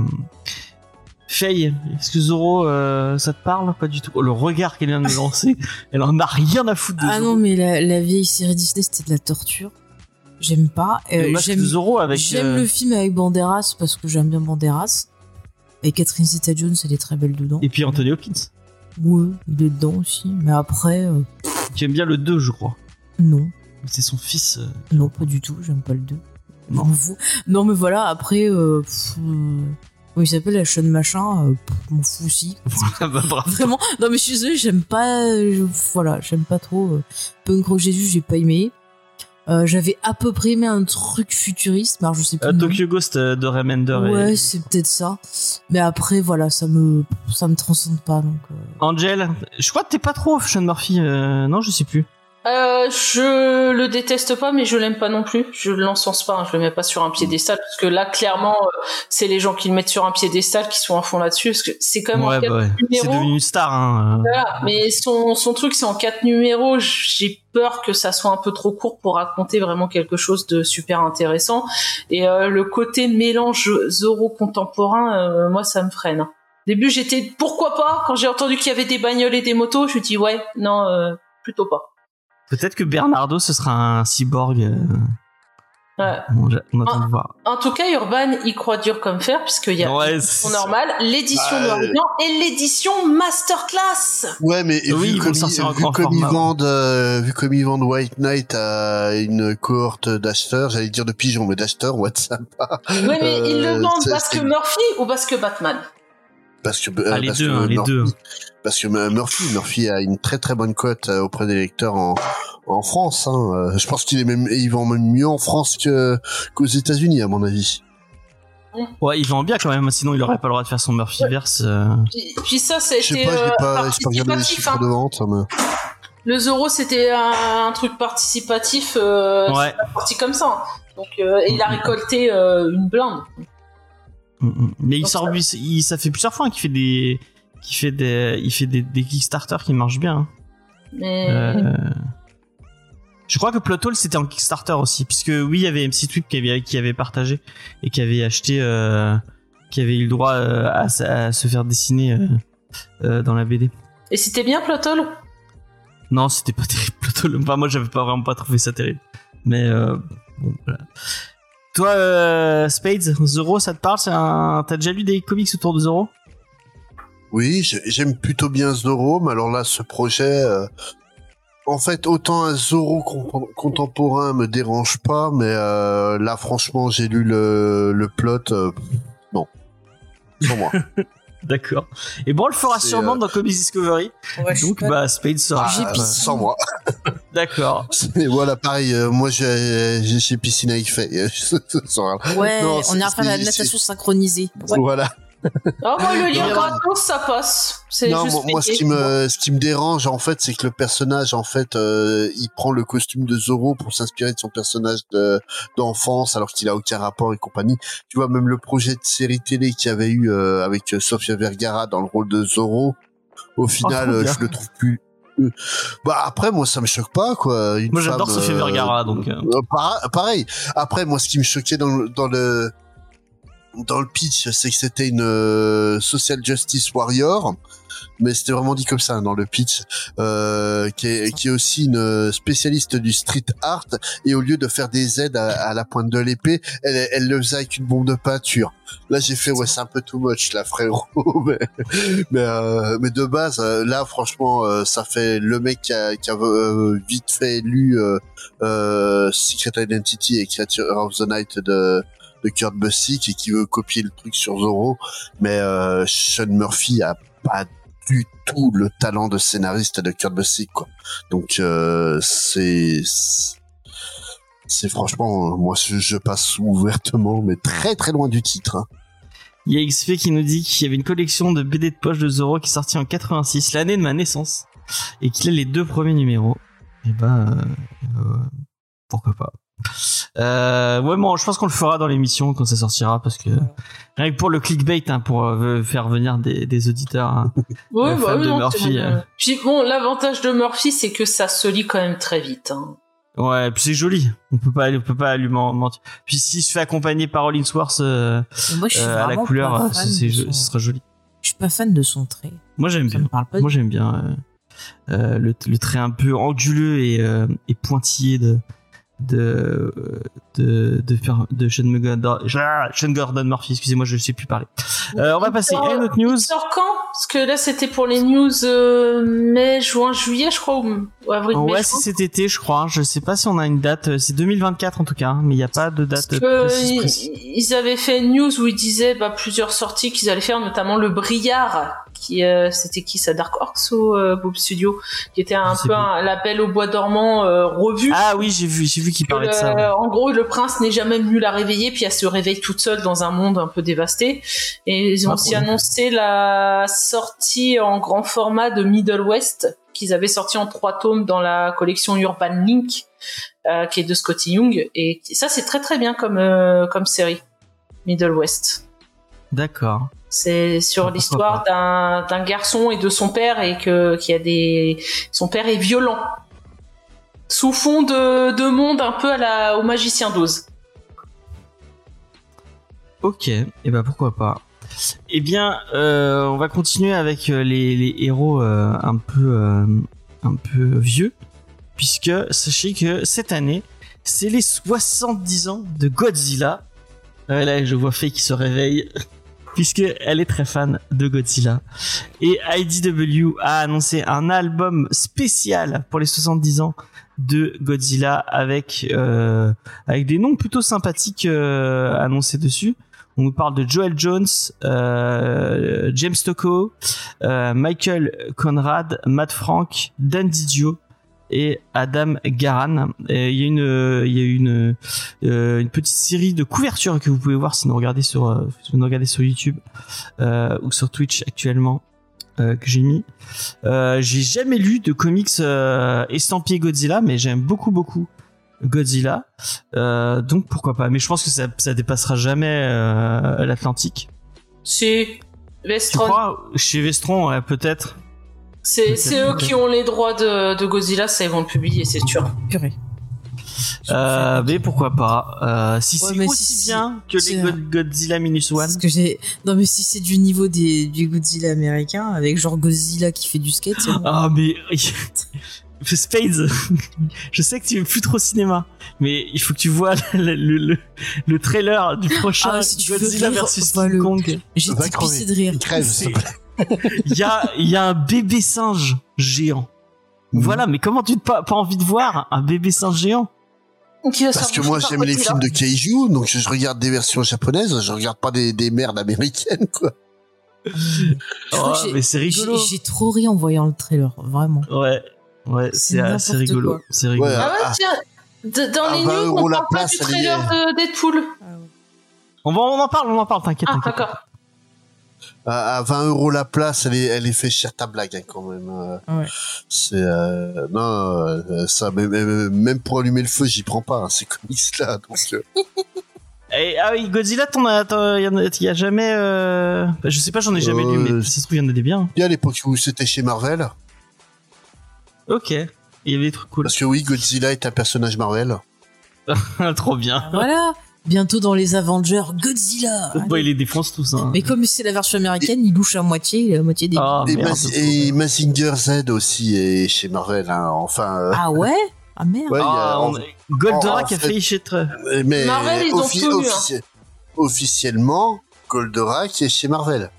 Faye, est-ce que Zorro, euh, ça te parle Pas du tout. Oh, le regard qu'elle vient de me lancer, <laughs> elle en a rien à foutre de
Ah non, mais la, la vieille série Disney, c'était de la torture. J'aime pas. Euh, j'aime
de Zorro avec.
j'aime
euh,
le film avec Banderas parce que j'aime bien Banderas. Et Catherine Zeta-Jones, elle est très belle dedans.
Et puis Anthony Hopkins.
Ouais, il est dedans aussi. Mais après, euh,
Tu aimes bien le 2, je crois.
non.
C'est son fils.
Non, pas du tout. J'aime pas le 2.
Non.
Non, mais voilà, après, pff, comment il s'appelle, la chaîne machin, euh, m'en fous aussi. <laughs>
Ah bah.
Vraiment, non mais je suis désolée, j'aime pas, je- voilà, j'aime pas trop euh, Punk Rock Jésus, j'ai pas aimé. Euh, J'avais à peu près aimé un truc futuriste, mais alors je sais plus.
Tokyo Ghost euh, de Remender
Ouais,
et
c'est peut-être ça. Mais après, voilà, ça me, ça me transcende pas, donc. euh.
Angel. Je crois que t'es pas trop Sean Murphy. non, je sais plus.
Euh, je le déteste pas, mais je l'aime pas non plus. Je l'encense pas, hein, je le mets pas sur un piédestal parce que là, clairement, euh, c'est les gens qui le mettent sur un piédestal qui sont à fond là-dessus parce que c'est quand même en
Ouais,
quatre
bah ouais. C'est
numéros.
devenu une star. Hein.
Voilà, mais son, son truc c'est en quatre numéros. J'ai peur que ça soit un peu trop court pour raconter vraiment quelque chose de super intéressant. Et euh, le côté mélange Zoro contemporain, euh, moi ça me freine. Au début j'étais pourquoi pas? Quand j'ai entendu qu'il y avait des bagnoles et des motos, je me dis ouais non euh, plutôt pas.
Peut-être que Bernardo ce sera un cyborg. euh,
Ouais.
On, on attend
Ah.
de voir.
En tout cas Urban il croit dur comme fer puisqu'il y a
Ouais,
l'édition normale, l'édition
Bah,
noir et blanc et l'édition masterclass.
Ouais, mais
Oui,
vu
ils
comme,
le sortir
ils,
en
vu comme ils vendent, euh, vu comme ils vendent White Knight à une cohorte d'acheteurs, j'allais dire de pigeons, mais d'acheteurs, WhatsApp.
Oui mais ils
Euh,
le vendent
ça,
parce que Murphy ou parce que Batman?
Parce que, euh,
Ah, les
parce
deux,
que
hein, les
Murphy-
deux.
Parce que euh, Murphy, Murphy a une très très bonne cote euh, auprès des lecteurs en, en France. Hein. Je pense qu'il est même, il vend même mieux en France que qu'aux États-Unis, à mon avis.
Ouais, il vend bien quand même, sinon il aurait pas le droit de faire son Murphyverse. euh.
Puis, puis ça, ça a
Je sais
été
pas, j'ai
euh,
pas, j'ai pas regardé les
participatif.
chiffres
hein.
de vente. Mais...
Le Zoro, c'était un, un truc participatif, euh,
Ouais.
c'est pas parti comme ça. Donc, euh, et il a récolté euh, une blinde.
Mm, mm. Mais il sort, il, ça fait plusieurs fois hein, qu'il fait des, qu'il fait des, il fait des, des Kickstarter qui marchent bien. hein.
Mais
Euh, Je crois que Plot Hole c'était en Kickstarter aussi, puisque oui, il y avait MC Tweep qui avait, qui avait partagé et qui avait acheté, euh, qui avait eu le droit euh, à, se faire dessiner euh, euh, dans la BD.
et c'était bien Plotol
Non, c'était pas <laughs> terrible Plot Hole. Enfin, moi, j'avais pas vraiment pas trouvé ça terrible. Mais euh, bon, voilà. Toi, euh, Spades, Zoro, ça te parle? Un... T'as déjà lu des comics autour de Zoro?
Oui, j'ai- j'aime plutôt bien Zoro, mais alors là, ce projet, euh, en fait, autant un Zoro contemporain me dérange pas, mais euh, là, franchement, j'ai lu le, le plot, non, sans moi. <laughs>
D'accord. Et bon, on le fera sûrement
euh,
dans Comics Discovery.
Ouais, je suis
Donc,
pas-
bah, Spades sera.
Ah, sans moi. <laughs>
D'accord.
Et voilà, pareil, euh, moi, j'ai j'ai chez Piscine avec fait. <laughs>
Ouais,
Non,
on est en train de la natation synchronisée. Ouais.
Voilà.
Ah, moi, le lien
Non.
gratos, ça passe. C'est
Non,
juste
moi, moi, ce qui me, ce qui me dérange, en fait, c'est que le personnage, en fait, euh, il prend le costume de Zoro pour s'inspirer de son personnage de- d'enfance, alors qu'il a aucun rapport et compagnie. Tu vois, même le projet de série télé qu'il y avait eu euh, avec euh, Sofia Vergara dans le rôle de Zoro, au final,
trop
euh,
bien.
je le trouve plus. Bah après moi ça me choque pas quoi. Une
Moi, j'adore
euh,
Vergara, donc, euh.
pareil. Après moi ce qui me choquait dans dans le dans le pitch, c'est que c'était une euh, social justice warrior, mais c'était vraiment dit comme ça hein, dans le pitch, euh, qui, est, qui est aussi une euh, spécialiste du street art, et au lieu de faire des aides à, à la pointe de l'épée, elle, elle le faisait avec une bombe de peinture. Là j'ai fait ouais c'est un peu too much là frérot, <laughs> mais mais, euh, mais de base euh, là franchement ça fait le mec qui a, qui a vite fait lu Secret Identity et Creature of the Night de de Kurt Busiek et qui veut copier le truc sur Zoro, mais euh, Sean Murphy a pas du tout le talent de scénariste de Kurt Busiek quoi. Donc euh, c'est c'est franchement moi je, passe ouvertement mais très très loin du titre. hein.
Il y a XP qui nous dit qu'il y avait une collection de BD de poche de Zoro qui est en 86, l'année de ma naissance, et qu'il a les deux premiers numéros. Et bah, euh, euh, pourquoi pas. Euh, ouais, bon, je pense qu'on le fera dans l'émission quand ça sortira, parce que rien que pour le clickbait, hein, pour euh, faire venir des, des auditeurs. hein. <laughs>
Oui, bah oui,
de
non,
Murphy, euh.
Puis bon, l'avantage de Murphy, c'est que ça se lit quand même très vite. hein.
Ouais, puis c'est joli. On peut pas, on peut pas lui men- mentir. Puis s'il se fait accompagner par Rollins Swartz euh,
Et Moi, je suis
euh, à la couleur, c'est-
son-
ce sera joli.
Je suis pas fan de son trait.
Moi j'aime bien. Moi j'aime bien euh, euh, le, le trait un peu anguleux et, euh, et pointillé de de de de, faire- de Sean, Gordon, ah, Sean Gordon Murphy. Excusez-moi, je ne sais plus parler. Euh, on va passer à une autre news.
Sort quand? Parce que là, c'était pour les news euh, mai, juin, juillet, je crois, ou, ou avril, mai.
Ouais, c'est cet été, je crois. Je sais pas si on a une date. euh, C'est 2024 en tout cas, mais il n'y a pas de
Parce
date
que
précise.
ils,
précise.
ils avaient fait une news où ils disaient bah, plusieurs sorties qu'ils allaient faire, notamment le Briard, qui euh, c'était qui ça Dark Horse ou euh, Bob Studio, qui était un peu un, l'appel au bois dormant euh, revu.
Ah oui, j'ai vu, j'ai vu qu'il parlait de ça. ouais.
En gros, le prince n'est jamais venu la réveiller, puis elle se réveille toute seule dans un monde un peu dévasté. Et ils ont
Ah,
aussi
cool.
annoncé la sortie en grand format de Middle West, qu'ils avaient sorti en trois tomes dans la collection Urban Link, euh, qui est de Scotty Young. Et ça, c'est très très bien comme, euh, comme série, Middle West.
D'accord.
C'est sur l'histoire d'un garçon et de son père et que qu'il y a des son père est violent sous fond de, de monde un peu à la au magicien d'Oz.
Ok, et ben pourquoi pas. Eh bien, euh, on va continuer avec euh, les, les héros euh, un peu euh, un peu vieux, puisque sachez que cette année, c'est les 70 ans de Godzilla. Ouais, là, je vois Faye qui se réveille, puisque elle est très fan de Godzilla. Et IDW a annoncé un album spécial pour les 70 ans de Godzilla avec euh, avec des noms plutôt sympathiques euh, annoncés dessus. On nous parle de Joel Jones, euh, James Tocco, euh, Michael Conrad, Matt Frank, Dan Didio et Adam Garan. Et Il y a une, il y a une, euh, une petite série de couvertures que vous pouvez voir si vous regardez sur, euh, si vous nous regardez sur YouTube euh, ou sur Twitch actuellement euh, que j'ai mis. Euh, j'ai jamais lu de comics euh, estampillé Godzilla, mais j'aime beaucoup beaucoup Godzilla. Euh, donc pourquoi pas. Mais je pense que ça, ça dépassera jamais euh, l'Atlantique.
C'est
Tu
Vestron.
crois? Chez Vestron, peut-être.
C'est eux qui ont les droits de, de Godzilla, ça ils vont le publier, c'est sûr.
Purée.
Euh, mais pourquoi pas. Euh, si
Ouais,
c'est aussi
si-
bien que les God- Godzilla Minus One.
Parce que j'ai. Non, mais si c'est du niveau des, du Godzilla américain, avec genre Godzilla qui fait du skate.
Ah mais <laughs> Spades, <laughs> je sais que tu es plus trop cinéma, mais il faut que tu vois <laughs> le, le, le, le trailer du prochain
Ah, si
Godzilla
rire,
versus
vois
King
le-
Kong.
J'ai pissé de rire.
Il crève, s'il te plaît.
Il <laughs> y a, il y a un bébé singe géant. Voilà, mais comment tu n'as pas, pas envie de voir un bébé singe géant?
Parce que moi j'aime les films de Kaiju, donc je, je regarde des versions japonaises, je regarde pas des, des merdes américaines quoi. <laughs>
Oh, Mais c'est rigolo.
J'ai trop ri en voyant le trailer, vraiment.
Ouais, ouais,
C'est
rigolo. C'est rigolo.
Ouais,
Ah ouais,
Ah.
tiens, dans
Ah,
les
20
news, on
la
parle pas
place,
du trailer
est-
de Deadpool.
On, va, on en parle, on en parle, t'inquiète.
Ah,
t'inquiète.
d'accord.
À, à 20 euros la place, elle est, elle est fait cher ta blague hein, quand même. euh.
Ouais.
C'est euh, non, euh, ça même, même- pour allumer le feu, j'y prends pas. hein, ces comics là, donc euh, <laughs>
Et, ah oui, Godzilla, t'en as, t'en- y, a- y a jamais. Euh... bah, je sais pas, j'en ai jamais lu, mais si ça se trouve, il y en a des biens.
il y a l'époque où c'était chez Marvel,
Ok. Il y avait des trucs cool.
parce que oui, Godzilla est un personnage Marvel. <laughs>
Trop bien.
Voilà. Bientôt dans les Avengers, Godzilla.
Bon, il les défonce tous. Hein.
Mais comme c'est la version américaine, il louche à moitié, il est à moitié des.
Ah,
et. Mas- et Mazinger Z aussi est chez Marvel. Hein, enfin, euh,
Ah ouais? Ah merde.
ouais,
Ah,
en-
Goldorak
en
a
fait-
failli être.
mais
Marvel, ils ont
offi-
hein.
officie- officiellement, Goldorak est chez Marvel.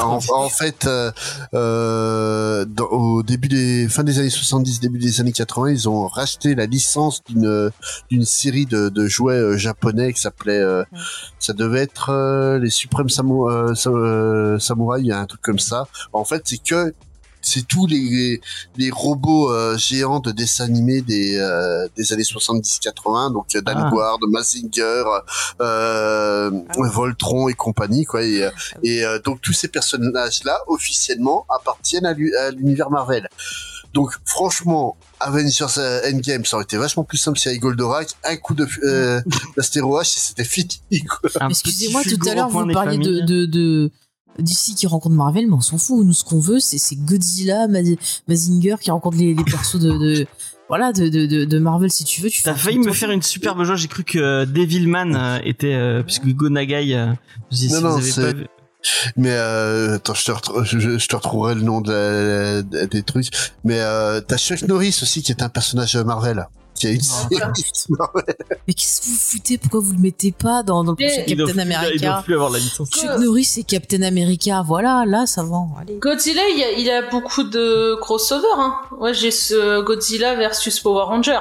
En, en fait, euh, euh, dans- au début des fin des années 70, début des années 80, ils ont racheté la licence d'une d'une série de, de jouets euh, japonais qui s'appelait, euh, ça devait être euh, les Suprêmes Samou- Sa- Samouraïs, un truc comme ça. En fait, c'est que c'est tous les les robots euh, géants de dessins animés des euh, des années 70-80, donc euh, Dan
Ah.
Ward, Mazinger, euh, Voltron et compagnie, quoi. Et, euh, et euh, donc tous ces personnages-là, officiellement, appartiennent à l'u- à l'univers Marvel. Donc franchement, Avengers Endgame, ça aurait été vachement plus simple si avec Goldorak, un coup de euh, d'astéro H et c'était fini.
Excusez-moi, tout à l'heure, vous parliez de, de, de d'ici qui rencontre Marvel, mais on s'en fout. Nous, ce qu'on veut, c'est c'est Godzilla, Ma- Mazinger qui rencontre les, les persos de, de voilà de, de, de, de Marvel. Si tu veux, tu fais.
T'as failli me faire une superbe joie. J'ai cru que euh, Devilman euh, était euh, puisque Go Nagai. Euh,
Non, non,
vous avez
c'est-
pas vu.
Mais euh, attends, je te, je, je- je te retrouverai le nom de la- de- des trucs. Mais euh, t'as Chuck Norris aussi qui est un personnage Marvel. Qui a une série Marvel.
Mais qu'est-ce que vous foutez? Pourquoi vous le mettez pas dans, le prochain Captain
plus- Ils doivent
America
plus avoir la licence.
Chuck Norris et Captain America. Voilà, là, ça vend. Allez.
Godzilla, il y a, il y a beaucoup de crossovers. Hein. Ouais, j'ai ce Godzilla versus Power Ranger.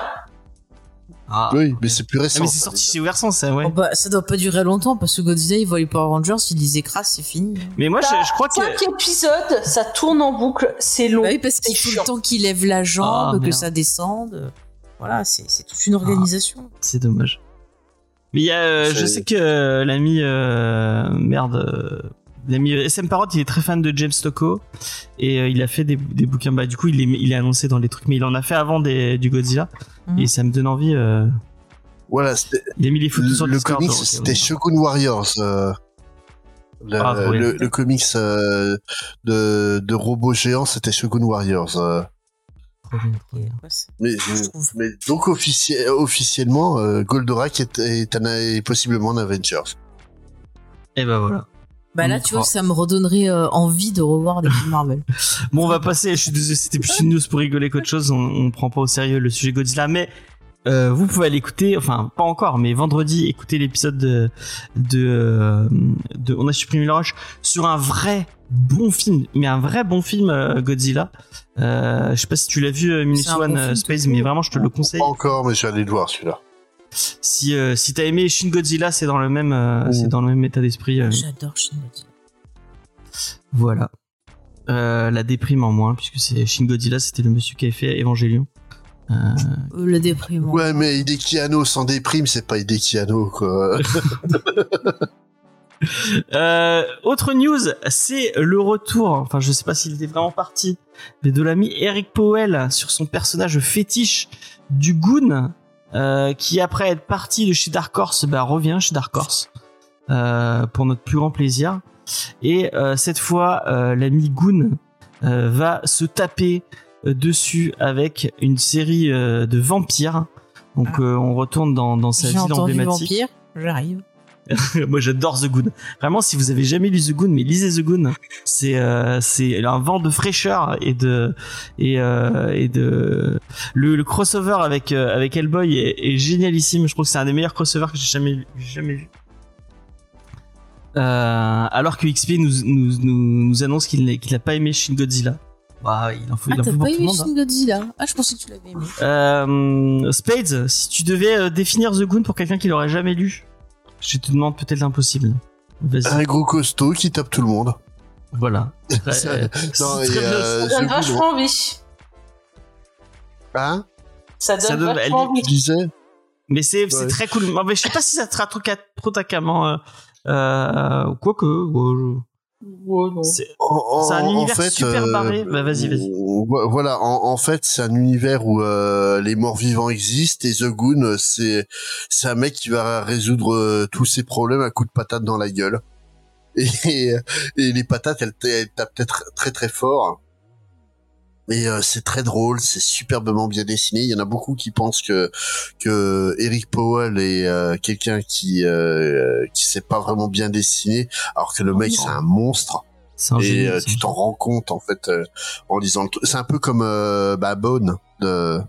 Ah.
Oui, mais c'est plus
Ah,
récent.
mais c'est sorti chez Ouverson, ça, ouais.
Oh, bah, ça doit pas durer longtemps parce que Godzilla, il voit les Power Rangers, il les écrase, c'est fini.
Mais moi, je, je crois que.
Cinq épisodes, ça tourne en boucle, c'est long.
Bah oui, parce qu'il faut le temps qu'il lève la jambe,
Ah,
que ça descende. Voilà, c'est c'est toute une organisation.
C'est dommage. Mais il y a, euh, je sais que euh, l'ami euh, merde, euh, mis SM Parrot, il est très fan de James Stocco et euh, il a fait des, des bouquins. Bah, du coup, il est, il est annoncé dans les trucs, mais il en a fait avant des, du Godzilla
Mhm.
et ça me donne envie. euh,
Voilà, c'était-
il a mis les photos sur
le,
le
le
Discord,
comics, c'était Shogun Warriors. euh, le,
Ah,
le, le comics euh, de, de robots géants, c'était Shogun Warriors.
C'est-
mais, donc officie- officiellement, euh, Goldorak est, est, un- est possiblement un Avengers.
Et bah voilà.
Bah là, tu vois, ça me redonnerait euh, envie de revoir des films Marvel. <laughs>
Bon, on va passer. Je suis désolé, c'était plus une news pour rigoler qu'autre chose. On, on prend pas au sérieux le sujet Godzilla, mais euh, vous pouvez aller écouter. Enfin, pas encore, mais vendredi, écouter l'épisode de, de, euh, de On a supprimé le rush sur un vrai bon film, mais un vrai bon film euh, Godzilla. Euh, je sais pas si tu l'as vu, Minus
C'est un
One
bon
Space, mais vraiment, je te le conseille.
Pas encore, mais je vais aller le voir celui-là.
Si euh, si t'as aimé Shin Godzilla, c'est dans le même, euh,
Oh.
c'est dans le même état d'esprit. euh,
J'adore Shin Godzilla.
Voilà. Euh, la déprime en moins, puisque c'est Shin Godzilla, c'était le monsieur qui avait fait Evangelion. Euh,
le déprimant.
Ouais, mais Hideki Anno sans déprime, c'est pas Hideki Anno, quoi. <laughs>
Euh, autre news, c'est le retour, enfin je sais pas s'il était vraiment parti, mais de l'ami Eric Powell sur son personnage fétiche du Goon, euh, qui après être parti de chez Dark Horse, bah, revient chez Dark Horse euh, pour notre plus grand plaisir. Et euh, cette fois, euh, l'ami Goon euh, va se taper euh, dessus avec une série euh, de vampires. Donc
Ah.
euh, on retourne dans, dans sa ville emblématique.
Vampire, j'arrive. <laughs>
Moi j'adore The Goon. Vraiment, si vous avez jamais lu The Goon, mais lisez The Goon. C'est euh, c'est un vent de fraîcheur et de et euh, et de le, le crossover avec euh, avec Hellboy est, est génialissime. Je trouve que c'est un des meilleurs crossovers que j'ai jamais vu- jamais vu. Euh, alors que XP nous nous nous, nous annonce qu'il n'est- qu'il a pas aimé Shin Godzilla. Bah, il en faut,
Ah,
il en
t'as
faut pour
pas
tout le
aimé
monde. hein.
Godzilla Ah, je pensais que tu l'avais aimé.
Euh, Spades, si tu devais euh, définir The Goon pour quelqu'un qui l'aurait jamais lu, je te demande peut-être l'impossible. Vas-y.
Un gros costaud qui tape tout le monde.
Voilà. <laughs> Très,
Ça- non,
c'est
et,
très bien.
euh,
Ça donne vachement envie.
Hein?
Ça donne,
Ça donne- elle
vachement envie.
disais?
Mais c'est c'est
Ouais.
très cool. Mais je sais pas si ça sera trop, trop tacamment. Euh, euh, quoique. ouais,
Ouais,
c'est-
En- en-
un
en
univers
fait,
super
euh,
barré. Bah, vas-y, vas-y.
vo- Voilà, en, en fait, c'est un univers où euh, les morts vivants existent et The Goon, euh, c'est c'est un mec qui va résoudre euh, tous ses problèmes à coups de patate dans la gueule. <laughs> Et, et les patates, elles, elles tapent peut-être très très fort. Et euh, c'est très drôle, c'est superbement bien dessiné. Il y en a beaucoup qui pensent que que Eric Powell est euh, quelqu'un qui euh, qui sait pas vraiment bien dessiner, alors que le mec c'est un monstre
un
et
génie,
euh, tu t'en rends compte en fait euh, en lisant le truc. C'est un peu comme euh, bah, Bone de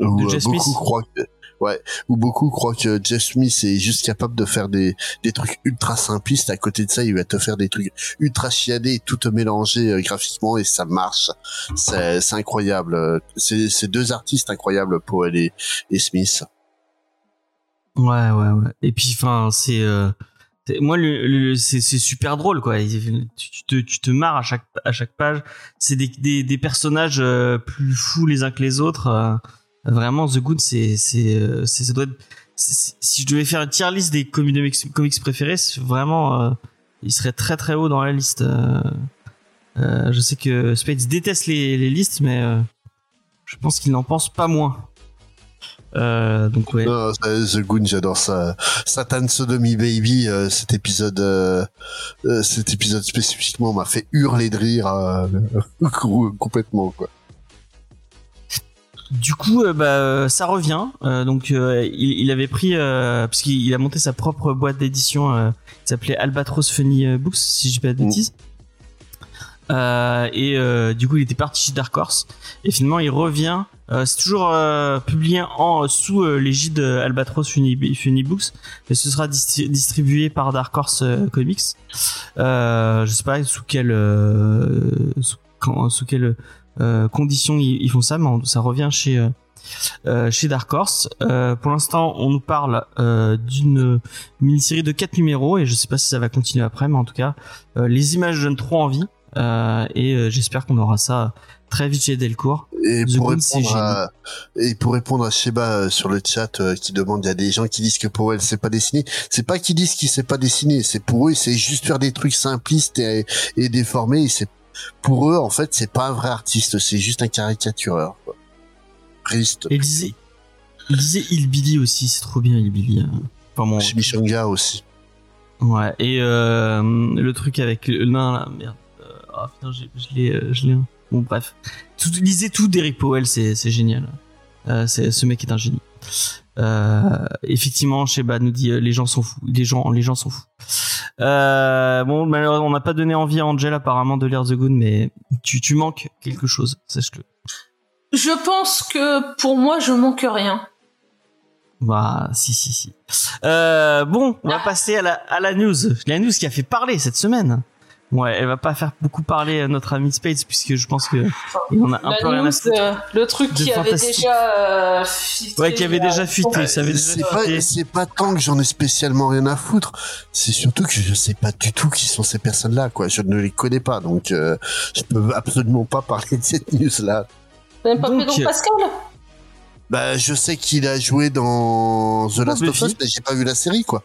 où
De
beaucoup
Smith.
croient que ouais où beaucoup croient que Jeff Smith est juste capable de faire des des trucs ultra simplistes. À côté de ça, il va te faire des trucs ultra chiadés et tout te mélanger euh, graphiquement et ça marche. C'est incroyable. Euh, C'est deux artistes incroyables, Powell et, et Smith.
Ouais, ouais, ouais. Et puis, enfin, c'est. euh, moi, c'est super drôle, quoi. Tu, tu te, tu te marres à chaque, à chaque page. C'est des, des, des personnages euh, plus fous les uns que les autres. Vraiment, The Good, c'est. c'est, euh, c'est- ça doit être- si je devais faire une tier list des comics, préférés, vraiment. euh, il serait très très haut dans la liste. euh. Je sais que Spades déteste les, listes, mais je pense qu'il n'en pense pas moins. Donc ouais.
The Goon, j'adore ça. Satan Sodomy Baby, cet épisode, cet épisode spécifiquement m'a fait hurler de rire <laughs> complètement quoi.
Du coup, euh, bah, euh, ça revient. Euh, donc, euh, il, il avait pris, euh, parce qu'il il a monté sa propre boîte d'édition euh, qui s'appelait Albatros Funny Books, si je dis pas de
Mm.
bêtises. Euh, et euh, du coup, il était parti chez Dark Horse. Et finalement, il revient. Euh, c'est toujours euh, publié en sous euh, l'égide Albatros Funny, Funny Books, mais ce sera distri- distribué par Dark Horse Comics. Euh, je sais pas sous quelle euh, sous, quand, sous euh, conditions ils, ils font ça, mais on- ça revient chez euh, euh, chez Dark Horse. Euh, pour l'instant, on nous parle euh, d'une mini-série de 4 numéros et je sais pas si ça va continuer après, mais en tout cas, euh, les images donnent trop envie. Euh, et euh, j'espère qu'on aura ça très vite chez Delcourt.
Et
The
pour,
c'est
répondre à, et pour répondre à Sheba euh, sur le chat euh, qui demande, il y a des gens qui disent que Powell sait pas dessiner. C'est pas qu'ils disent qu'il sait pas dessiner. C'est pour eux, c'est juste faire des trucs simplistes et, et déformés. Et c'est pour eux, en fait, c'est pas un vrai artiste. C'est juste un caricatureur. quoi. Triste.
Et il disait, il disait Hillbilly aussi, c'est trop bien Hillbilly. hein. Enfin
Chimichanga aussi.
ouais. Et euh, le truc avec le nain là, merde. Ah putain, j'ai- je l'ai, euh, je l'ai. Bon bref, tout, lisez tout d'Eric Powell, c'est c'est génial. Euh, c'est ce mec est un génie. Euh, effectivement, Sheba nous dit euh, les gens sont fous, les gens, les gens sont fous. Euh, bon, malheureusement, on n'a pas donné envie à Angel apparemment de lire The Goon, mais tu, tu manques quelque chose, sache-le.
Je pense que pour moi, je manque rien.
Bah, si, si, si. Euh, bon, on va passer à la, à la news. La news qui a fait parler cette semaine. Ouais, elle va pas faire beaucoup parler à notre ami Spades, puisque je pense que a un peu rien à foutre.
euh, le truc
de
qui avait déjà euh,
Ouais, qui avait
euh,
déjà fuité, ça avait déjà
C'est pas,
fuité.
c'est pas tant que j'en ai spécialement rien à foutre. C'est surtout que je sais pas du tout qui sont ces personnes-là, quoi. Je ne les connais pas, donc euh, je peux absolument pas <laughs> parler de cette news-là.
Même pas
Donc,
Pedro Pascal
Bah, je sais qu'il a joué dans The Last of. Us, mais j'ai pas vu la série, quoi.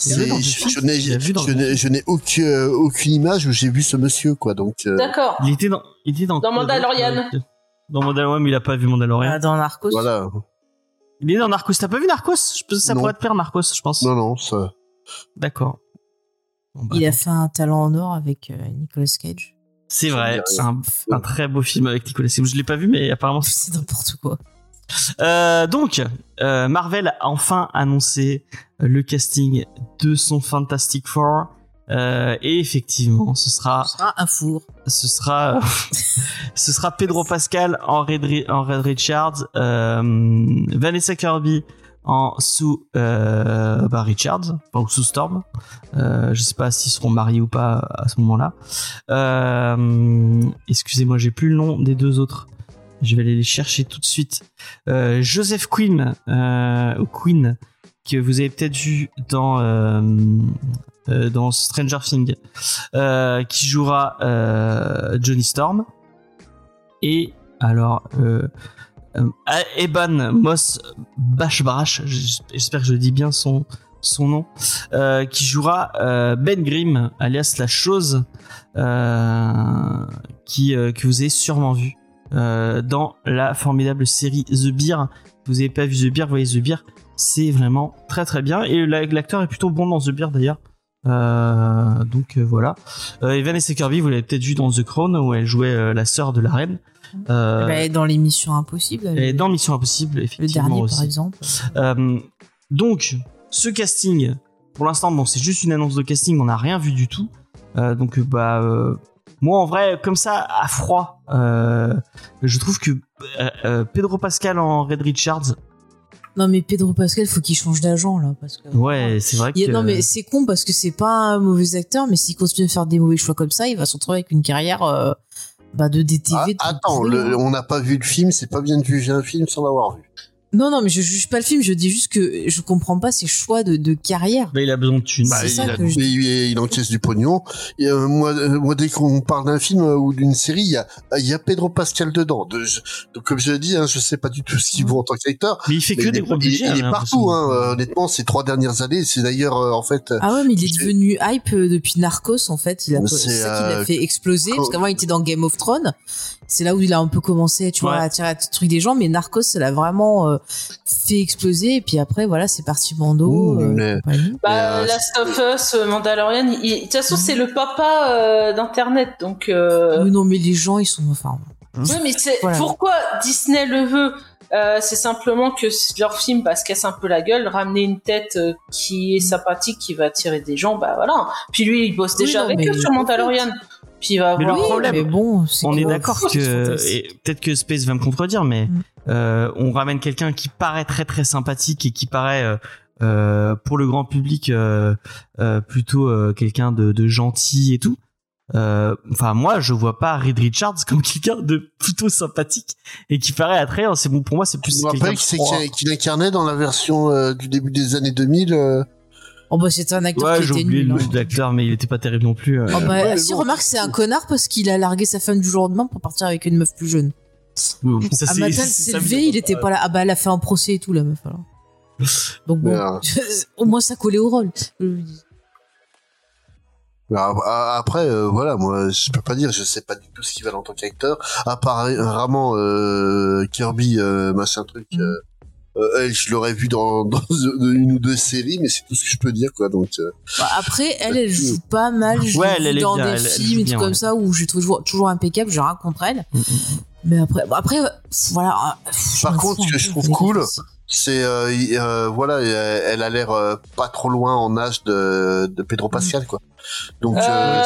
Je n'ai, n'ai aucune, aucune image où j'ai vu ce monsieur, quoi. Donc, euh,
D'accord.
Il était dans, il était dans,
Dans
quoi
Mandalorian.
euh, Dans Mandalorian, mais il a pas vu Mandalorian.
Ah, dans Narcos.
voilà.
Il est dans Narcos. T'as pas vu Narcos? Je pense que ça
Non.
pourrait te plaire Narcos, je pense.
Non, non, ça.
D'accord. Bon, bah,
Il a fait un talent en or avec euh, Nicolas Cage.
C'est vrai,
C'est
un, un très beau film avec Nicolas Cage. Je l'ai pas vu, mais apparemment
C'est n'importe quoi.
Euh, donc, euh, Marvel a enfin annoncé euh, le casting de son Fantastic Four. Euh, et effectivement, ce sera,
Ce sera un four.
ce sera, <laughs> ce sera Pedro <laughs> Pascal en Red, Ri- en Red Richards, Vanessa Kirby en sous euh, bah, Richards, enfin, ou sous Storm. Euh, je sais pas s'ils seront mariés ou pas à ce moment-là. Euh, Excusez-moi, j'ai plus le nom des deux autres. Je vais aller les chercher tout de suite. Euh, Joseph Quinn, euh, ou que vous avez peut-être vu dans euh, Stranger Things, qui jouera Johnny Storm. Et alors, Eban Moss Bashbrash, j'espère que je dis bien son son nom, qui jouera Ben Grimm, alias la chose, qui que vous avez sûrement vu euh, dans la formidable série The Beer. Vous avez pas vu The Beer, voyez The Beer, c'est vraiment très très bien. Et la- l'acteur est plutôt bon dans The Beer d'ailleurs. Euh, donc euh, voilà. Euh, et Vanessa Kirby, vous l'avez peut-être vu dans The Crown où elle jouait la sœur de la reine.
Bah, dans l'émission Impossible.
et
le-
dans Mission Impossible,
le
effectivement
dernier,
aussi.
par exemple.
Donc, ce casting, pour l'instant, bon, c'est juste une annonce de casting, on n'a rien vu du tout. Euh, donc, bah, euh, moi, en vrai, comme ça, à froid, euh, je trouve que euh, euh, Pedro Pascal en Red Richards,
Non, mais Pedro Pascal, faut qu'il change d'agent, là. Parce que...
ouais, c'est vrai que.
A- non, mais c'est con parce que c'est pas un mauvais acteur, mais s'il continue de faire des mauvais choix comme ça, il va se retrouver avec une carrière euh, bah, de DTV.
Ah, attends, le- on n'a pas vu le film, c'est pas bien de juger un film sans l'avoir vu.
Non, non, mais je juge pas le film, je dis juste que je comprends pas ses choix de, de carrière.
Bah, il a besoin de thunes.
C'est
il,
ça
a-
que je-
il, il encaisse du pognon. Et, euh, moi, euh, moi, dès qu'on parle d'un film euh, ou d'une série, il y a, il y a Pedro Pascal dedans. De- je- donc, comme je l'ai dit, hein, je sais pas du tout ce qu'il vaut en tant qu'acteur.
mais il fait
Mais
que des gros
il-
budgets.
il est partout, hein, honnêtement, ces trois dernières années. C'est d'ailleurs, euh, en fait,
Ah ouais, mais il est devenu hype depuis Narcos, en fait. Il a,
C'est,
ça qui l'a fait exploser, parce qu'avant, il était dans Game of Thrones. C'est là où il a un peu commencé, tu vois, à attirer le truc des gens, mais Narcos, ça l'a vraiment euh, fait exploser, et puis après, voilà, c'est parti Mando.
Ouh,
euh,
mais-.
Bah,
euh,
Last of Us, Mandalorian, de toute façon, c'est le papa euh, d'Internet, donc... euh,
Oui, non, mais les gens, ils sont, enfin,
Oui, mais c'est <laughs>
Voilà.
pourquoi Disney le veut. Euh, c'est simplement que leur film bah, se casse un peu la gueule, ramener une tête euh, qui est sympathique, qui va attirer des gens, bah voilà. Puis lui, il bosse
Oui,
déjà
non,
avec eux sur Mandalorian. Puis il va
Mais le problème-
mais bon, c'est
on est d'accord que peut-être que Space va me contredire, mais
Mm.
euh, on ramène quelqu'un qui paraît très très sympathique et qui paraît euh, euh, pour le grand public euh, euh, plutôt euh, quelqu'un de, de gentil et tout. Euh, Enfin moi je vois pas Reed Richards comme <laughs> quelqu'un de plutôt sympathique et qui paraît attrayant. C'est bon pour moi c'est plus
je me
quelqu'un
rappelle
de
qu'il incarnait dans la version euh, du début des années 2000 euh,
Oh bah c'était un acteur
Ouais,
qui
j'ai
était
oublié
nul.
le
hein.
l'acteur, mais il était pas terrible non plus. euh.
Oh bah
Ouais,
si
bon.
remarque c'est un connard parce qu'il a largué sa femme du jour au lendemain pour partir avec une meuf plus jeune.
Oui, ça,
Un
c'est-
matin elle
c'est
s'est
mais-
il était pas là. Ah bah elle a fait un procès et tout la meuf alors. Donc bon,
Merde. <laughs>
au moins ça collait au rôle.
Bah, Après, euh, voilà, moi, je peux pas dire, je sais pas du tout ce qu'il va en tant qu'acteur. À part euh, vraiment euh, Kirby, euh, machin truc.
Mm.
Euh, euh, elle, je l'aurais vu dans, <laughs> dans une ou deux séries, mais c'est tout ce que je peux dire, quoi. Donc, euh,
bah, après elle elle joue pas mal. Je
Ouais, elle, elle
dans
bien,
des
elle-
films et tout
bien,
comme
ouais.
ça où j'ai toujours toujours impeccable. J'ai rien contre elle.
Mm, mm.
Mais après bon, après euh, voilà. je
Par contre, ce que je trouve cool,
c'est-
euh, euh, voilà, elle a l'air euh, pas trop loin en âge de, de Pedro Pascal, quoi. Donc, euh,
Euh,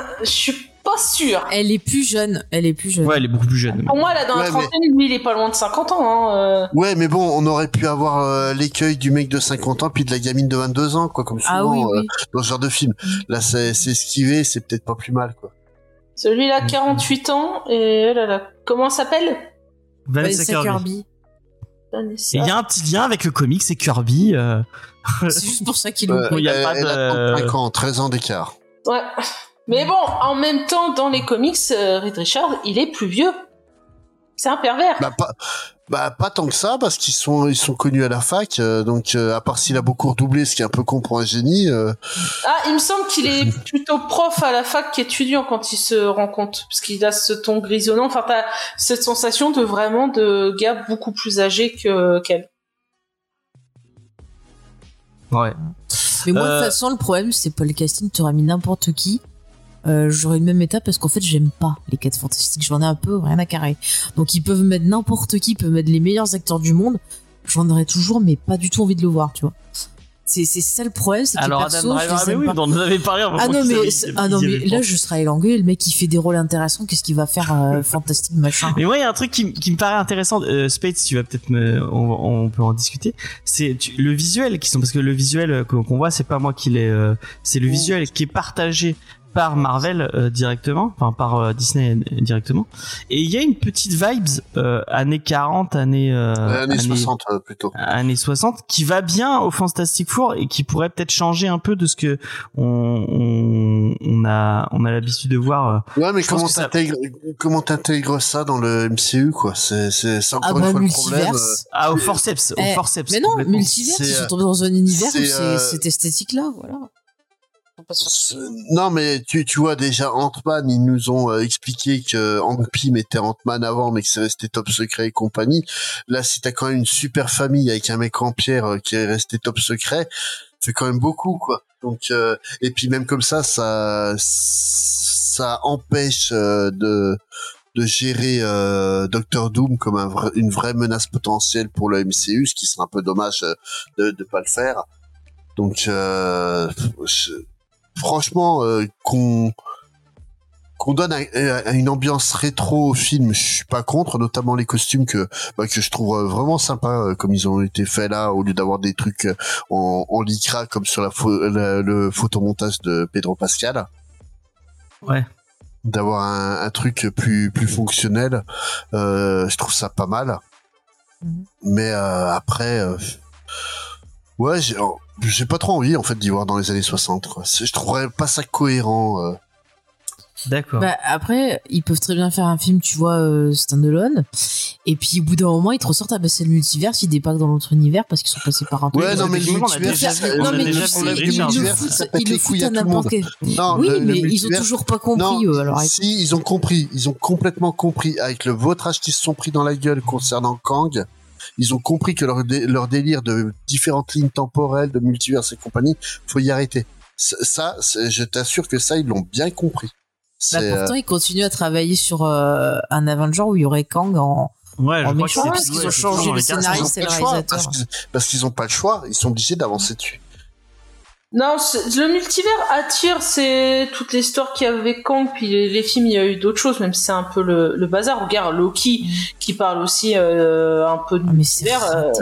<laughs> je suis pas sûre.
Elle est plus jeune. Elle est plus jeune.
Ouais, elle est beaucoup plus jeune.
Pour moi, là, dans la
Ouais, mais-
trentaine, lui, il est pas loin de 50 ans. Hein. euh.
ouais, mais bon, on aurait pu avoir euh, l'écueil du mec de 50 ans puis de la gamine de 22 ans, quoi, comme souvent
Ah oui
euh,
oui.
dans ce genre de film. Là, c'est c'est esquivé, c'est peut-être pas plus mal, quoi.
Celui-là, 48 ans, et elle, elle a... Comment elle s'appelle?
Vanessa
Vanessa
Kirby.
Kirby.
Vanessa.
Et il y a un petit lien avec le comics, c'est Kirby. euh,
C'est juste pour ça qu'il
Euh,
le
il y a
elle,
pas
elle
de-
a 35 ans, 13 ans d'écart.
Ouais. Mais bon, en même temps, dans les comics, euh, Reed Richard, il est plus vieux. C'est un pervers.
Bah pas, bah pas tant que ça parce qu'ils sont ils sont connus à la fac, euh, donc euh, à part s'il a beaucoup redoublé, ce qui est un peu con pour un génie. euh,
Ah, il me semble qu'il est <laughs> plutôt prof à la fac qu'étudiant quand il se rend compte. Parce qu'il a ce ton grisonnant. Enfin, t'as cette sensation de vraiment de gars beaucoup plus âgé que qu'elle.
Ouais.
Mais moi, de
Euh,
toute façon, le problème, c'est pas le casting, t'aurais mis n'importe qui. Euh, j'aurais le même état parce qu'en fait, j'aime pas les 4 fantastiques. J'en ai un peu rien à carrer. Donc, ils peuvent mettre n'importe qui, ils peuvent mettre les meilleurs acteurs du monde. J'en aurais toujours, mais pas du tout envie de le voir, tu vois. C'est, c'est ça le problème, c'est que
Alors,
les
Adam
je
Driver,
les
mais oui,
pas.
on en avait parlé. avant
Ah non, mais, ah non, mais là, je serais langué, le mec qui fait des rôles intéressants, qu'est-ce qu'il va faire, euh, <laughs> fantastique, machin.
Mais moi, il y a un truc qui, qui me paraît intéressant. Euh, Spades, tu vas peut-être me, on, on peut en discuter. C'est le visuel qui sont parce que le visuel euh, qu'on voit, c'est pas moi qui l'ai. euh, c'est le visuel qui est partagé par Marvel euh, directement, enfin par euh, Disney euh, directement. Et il y a une petite vibes euh, années 40, années euh,
années 60 euh, plutôt.
années 60 qui va bien au Fantastic Four et qui pourrait peut-être changer un peu de ce que on, on, on a on a l'habitude de voir
Ouais, mais comment
ça-
t'intègres comment t'intègres ça dans le MCU quoi? C'est c'est c'est
Ah
encore
bah,
une fois le problème.
multiverse.
ah au forceps au
Eh,
forceps
Mais non,
C'est,
ils sont tombés dans un univers où
c'est, euh,
cette esthétique-là, voilà.
Non, mais tu, tu vois déjà Ant-Man, ils nous ont euh, expliqué que Hank Pym était Ant-Man avant, mais que c'est resté top secret et compagnie. Là, si t'as quand même une super famille avec un mec en pierre euh, qui est resté top secret, c'est quand même beaucoup, quoi. Donc, euh, et puis même comme ça, ça, ça empêche euh, de de gérer euh, Doctor Doom comme un une vraie menace potentielle pour le MCU, ce qui serait un peu dommage de de pas le faire. Donc, euh, je- franchement, euh, qu'on qu'on donne un- un- une ambiance rétro au film, je suis pas contre, notamment les costumes que bah, que je trouve euh, vraiment sympa euh, comme ils ont été faits là, au lieu d'avoir des trucs en, en lycra comme sur la, pho- la- le photomontage de Pedro Pascal.
Ouais.
D'avoir un, un truc plus plus fonctionnel, euh, je trouve ça pas mal.
Mhm.
Mais euh, après, euh, ouais, j'ai j'ai pas trop envie en fait d'y voir dans les années 60. Quoi. Je trouverais pas ça cohérent. euh.
D'accord.
Bah, après, ils peuvent très bien faire un film, tu vois, euh, standalone. Et puis, au bout d'un moment, ils te ressortent, ah bah, c'est le multivers, ils débarquent dans l'autre univers parce qu'ils sont passés par un truc.
Ouais, non, mais le multivers,
vu-
non, mais tu sais, ils le foutent, ils le
à
n'importe quel.
Non,
Oui,
le- le
mais ils ont toujours pas compris,
Non,
eux, alors
si ils ont compris, ils ont complètement compris avec le vautrage qu'ils se sont pris dans la gueule concernant Kang. Ils ont compris que leur, dé- leur délire de différentes lignes temporelles, de multivers et compagnie, faut y arrêter. Ça, je t'assure que ça, ils l'ont bien compris.
Bah,
C'est, euh,
pourtant, ils continuent à travailler sur euh, un Avenger où il y aurait Kang en.
Ouais, je
en
crois c'est
parce qu'ils ont changé le c'est
pas
le réalisateur.
parce qu'ils- parce qu'ils ont pas le choix, ils sont obligés d'avancer dessus.
Non, le multivers attire, c'est toute l'histoire qu'il y avait Kang, puis les, les films, il y a eu d'autres choses, même si c'est un peu le, le bazar. Regarde Loki, qui parle aussi euh, un peu de
Ah,
multivers. euh.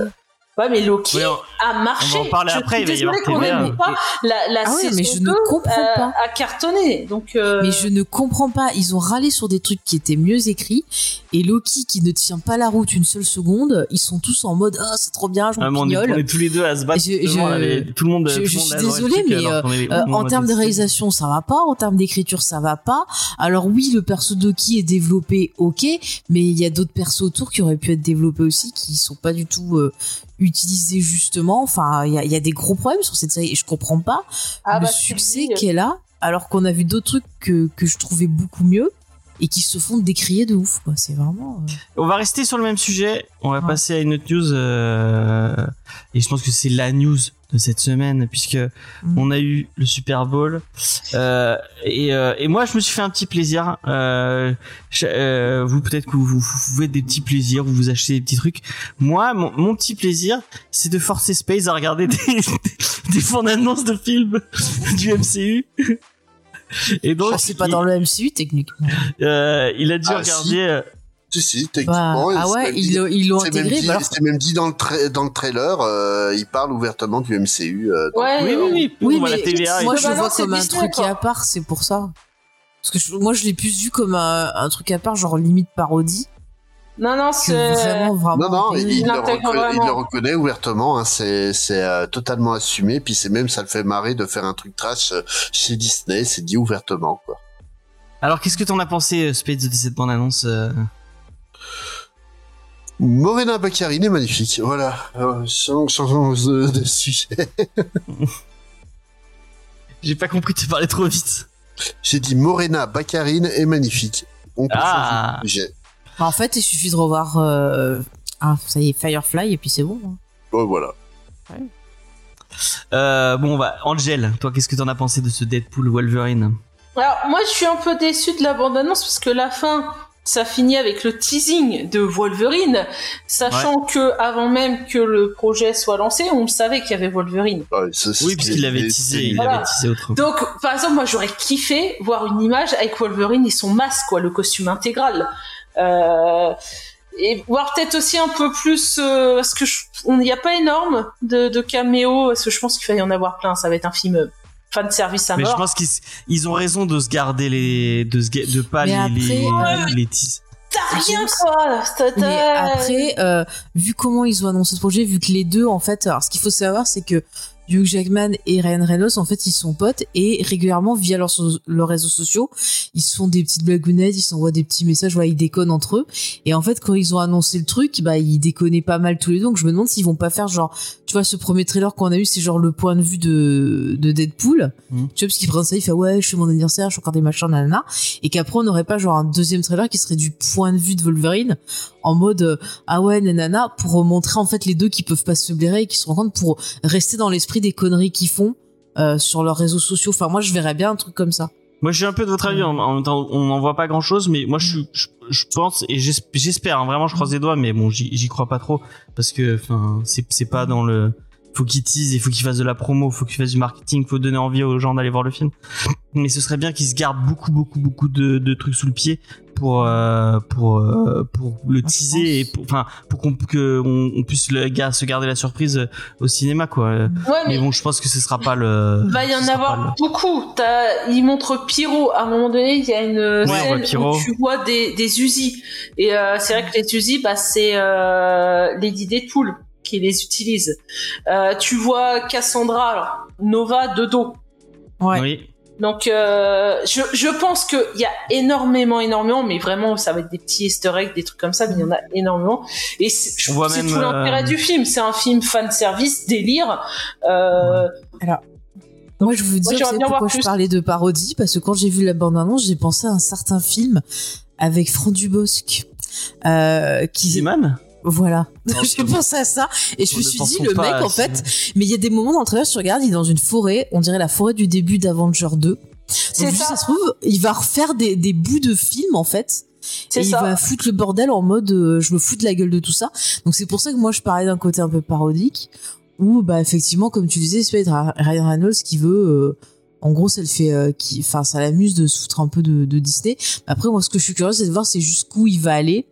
Ouais, mais Loki
on-
a marché.
on va en parler
Je
après,
suis
il va y avoir
désolée qu'on n'aime pas la, la
Ah ouais, mais je ne
2
comprends
a-
pas.
a cartonné. Donc, euh,
Mais je ne comprends pas. Ils ont râlé sur des trucs qui étaient mieux écrits. Et Loki, qui ne tient pas la route une seule seconde, ils sont tous en mode Ah, c'est trop bien, je
Ah, on, est, on est tous les deux à se battre.
Je- je-
tout le monde.
je-
tout le
je
monde
suis désolée, mais,
est-
Euh, en termes de réalisation, ça va pas. En termes d'écriture, ça va pas. Alors oui, le perso de Loki est développé, ok, mais il y a d'autres persos autour qui auraient pu être développés aussi, qui sont pas du tout euh, utilisés justement. Enfin, il y a, il y a des gros problèmes sur cette série et je comprends pas
ah
le
bah,
succès
dis,
qu'elle a, alors qu'on a vu d'autres trucs que, que je trouvais beaucoup mieux et qui se font décrier de ouf. quoi. C'est vraiment. euh,
On va rester sur le même sujet. On va
Ouais.
passer à une autre news. euh, et je pense que c'est la news de cette semaine puisque
Mm.
on a eu le Super Bowl. Euh, et, euh, et moi, je me suis fait un petit plaisir. Euh, je- euh, vous, peut-être que vous, vous, vous faites des petits plaisirs, vous vous achetez des petits trucs. Moi, mon, mon petit plaisir, c'est de forcer Space à regarder <laughs> des, des, bandes annonces de films <laughs> du MCU. Et donc,
oh, c'est pas
il,
dans le MCU techniquement.
euh, il a dû
Ah,
regarder.
Si, si,
Bah,
techniquement.
ah
c'est
ouais,
même
ils
dit-
l'ont- ils l'ont
même dit-
bah
C'est même dit dans le, tra- dans le trailer, euh, il parle ouvertement du MCU. euh,
Ouais,
oui, oui, oui.
Oui, mais
la TVA.
moi je le
Bah
vois comme un
Disney,
truc
quoi.
à part, c'est pour ça. Parce que je- moi je l'ai plus vu comme un, un truc à part, genre limite parodie,
Non, non, c'est.
vraiment, vraiment.
Non, non, il,
Il
le reconnaît, il
vraiment.
le reconnaît ouvertement. Hein, c'est c'est euh, totalement assumé. Puis c'est même ça le fait marrer de faire un truc trash chez Disney. C'est dit ouvertement, quoi.
Alors, qu'est-ce que t'en as pensé, Spades, de cette bande-annonce euh
Morena Baccarin est magnifique. Voilà. Euh, changeons changeons de, de sujet. <laughs>
J'ai pas compris, tu parlais trop vite.
J'ai dit Morena Baccarin est magnifique. On peut
Ah.
changer de sujet.
En fait, il suffit de revoir. euh, Ah, ça y est, Firefly, et puis c'est bon. hein.
Bon, voilà.
Euh, bon, bah, Angel, toi, qu'est-ce que t'en as pensé de ce Deadpool Wolverine?
Alors, moi, je suis un peu déçu de la bande-annonce parce que la fin, ça finit avec le teasing de Wolverine, sachant que avant même que le projet soit lancé, on savait qu'il y avait Wolverine.
Ouais, ça, c'est-
Oui, puisqu'il l'avait teasé, il
Voilà.
avait teasé autre.
Donc, par exemple, moi, j'aurais kiffé voir une image avec Wolverine et son masque, quoi, le costume intégral. Euh, et voir peut-être aussi un peu plus, euh, parce que je- on n'y a pas énorme de, de caméos, parce que je pense qu'il va y en avoir plein. Ça va être un film fan service à
Mais je
mort.
pense qu'ils ils ont raison de se garder les, de se, ga- de pas
Mais
les,
après-
les, les teas-
T'as rien, quoi.
Mais après, euh, vu comment ils ont annoncé ce projet, vu que les deux, en fait, alors ce qu'il faut savoir, c'est que Hugh Jackman et Ryan Reynolds, en fait, ils sont potes et régulièrement, via leurs, so- leurs réseaux sociaux, ils se font des petites blagounettes, ils s'envoient des petits messages, voilà, ils déconnent entre eux. Et en fait, quand ils ont annoncé le truc, bah, ils déconnaient pas mal tous les deux. Donc, je me demande s'ils vont pas faire genre, tu vois, ce premier trailer qu'on a eu, c'est genre le point de vue de, de Deadpool.
Mhm.
Tu vois, parce qu'il présente ça, il fait ouais, je fais mon anniversaire, je fais encore des machins, nanana. Et qu'après, on n'aurait pas genre un deuxième trailer qui serait du point de vue de Wolverine en mode euh, ah ouais nanana pour montrer en fait les deux qui peuvent pas se blairer et qui se rencontrent pour rester dans l'esprit des conneries qu'ils font euh, sur leurs réseaux sociaux. Enfin moi je verrais bien un truc comme ça.
Moi, je suis un peu de votre avis. En, en même temps, on n'en voit pas grand chose, mais moi, je, suis- je, je pense et j'esp- j'espère, hein, vraiment, je croise les doigts, mais bon, j'y crois pas trop parce que, enfin, c'est pas dans le. Faut qu'il tease, il faut qu'il fasse de la promo, faut qu'il fasse du marketing, faut donner envie aux gens d'aller voir le film. Mais ce serait bien qu'il se garde beaucoup, beaucoup, beaucoup de, de trucs sous le pied pour euh, pour euh, pour le
je
teaser et pour, enfin pour qu'on que on, on puisse le gars se garder la surprise euh, au cinéma quoi.
Ouais,
Mais
mais
bon, je pense que ce sera pas le.
il va y en avoir
le-
beaucoup. T'as- il montre Pyro. À un moment donné, il y a une scène
Pyro.
où tu vois des, des Uzi. Et euh, c'est vrai que les Uzi, bah, c'est euh, Lady Deadpool qui les utilise. Euh, tu vois Cassandra, alors, Nova de dos.
Ouais.
Oui.
Donc, euh, je, je pense qu'il y a énormément, énormément, mais vraiment, ça va être des petits easter eggs, des trucs comme ça, mais il y en a énormément. Et c'est tout l'intérêt
euh,
du film. C'est un film fan service, délire. Euh,
Moi je vous
Moi, voir
pourquoi je
plus.
parlais de parodie parce que quand j'ai vu la bande annonce j'ai pensé à un certain film avec Franck Dubosc euh, qui
Ziman
voilà <laughs> j'ai pensé à ça et je me suis dit le mec en fait mais il y a des moments dans le trailer tu regardes il est dans une forêt on dirait la forêt du début d'Avenger 2
c'est ça.
ça se trouve, il va refaire des, des bouts de film en fait.
C'est
Et il
ça.
va foutre le bordel en mode euh, je me fous de la gueule de tout ça. Donc c'est pour ça que moi je parlais d'un côté un peu parodique où bah effectivement comme tu disais c'est peut-être Ryan Reynolds qui veut euh, En gros, ça le fait, euh, qui, enfin, ça l'amuse de se foutre un peu de, Disney. Après, moi, ce que je suis curieuse, c'est de voir, c'est jusqu'où il va aller.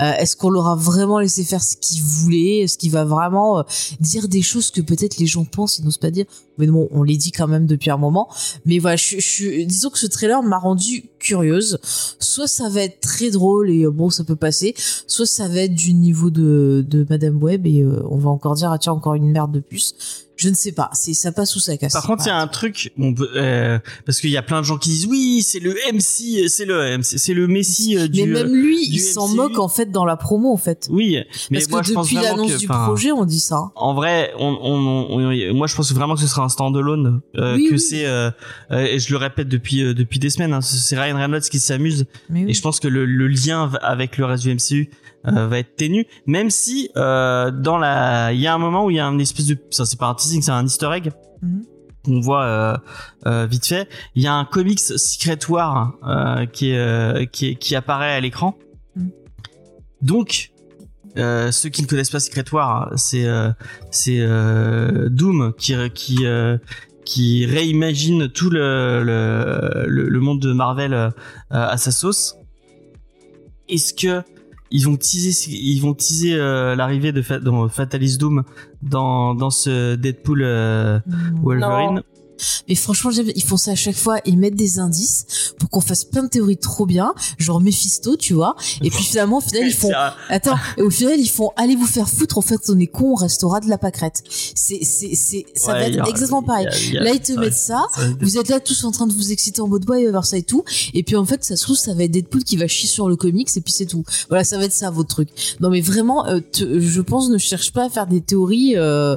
Euh, Est-ce qu'on l'aura vraiment laissé faire ce qu'il voulait? Est-ce qu'il va vraiment euh, dire des choses que peut-être les gens pensent, ils n'osent pas dire? Mais bon, on les dit quand même depuis un moment. Mais voilà, disons que ce trailer m'a rendu curieuse. Soit ça va être très drôle et euh, bon, ça peut passer. Soit ça va être du niveau de, de Madame Web et on va encore dire ah tiens encore une merde de plus. Je ne sais pas, c'est ça passe ou ça casse.
Par contre, il y a un truc, euh, parce qu'il y a plein de gens qui disent oui, c'est le MC, c'est le MC, c'est le Messi euh, du.
mais même lui,
du
il s'en moque en fait dans la promo en fait.
Oui, mais
Parce
moi
que
je pense
depuis l'annonce du projet, on dit ça.
En vrai, on, on, on- moi je pense vraiment que ce sera un standalone, euh,
Oui,
que
oui.
c'est, euh, euh, et je le répète depuis euh, depuis des semaines, hein, c'est Ryan Reynolds qui s'amuse,
Mais
et
oui.
je pense que le, le lien avec le reste du MCU euh, va être ténu, même si euh, dans la, il y a un moment où il y a un espèce de, ça c'est pas un teasing, c'est un Easter egg
Mhm.
qu'on voit euh, euh, vite fait. Il y a un comics Secret War euh, qui, est, euh, qui, est- qui apparaît à l'écran.
Mhm.
Donc, euh, ceux qui ne connaissent pas Secret War, c'est euh, c'est euh, Doom qui qui euh, qui réimagine tout le le, monde de Marvel euh, à sa sauce. Est-ce que ils vont teaser ils vont teaser euh, l'arrivée de Fa- dans Fatalis Doom dans dans ce Deadpool euh,
Mm.
Wolverine
Mais franchement, ils font ça à chaque fois. Ils mettent des indices pour qu'on fasse plein de théories trop bien, genre Mephisto, tu vois. Et puis finalement, au final, ils font. <laughs> Attends, et au final, ils font allez vous faire foutre. En fait, on est con, on restera de la pâquerette. C'est, c'est, c'est, ça
Ouais,
va être
a-
exactement
y
pareil.
a- il y a-
Là, ils te mettent ça. Vous êtes là tous en train de vous exciter en mode ouais, il va y avoir ça et tout. Et puis en fait, ça se trouve, ça va être Deadpool qui va chier sur le comics et puis c'est tout. Voilà, ça va être ça votre truc. Non mais vraiment, euh, te- je pense, ne cherche pas à faire des théories. euh,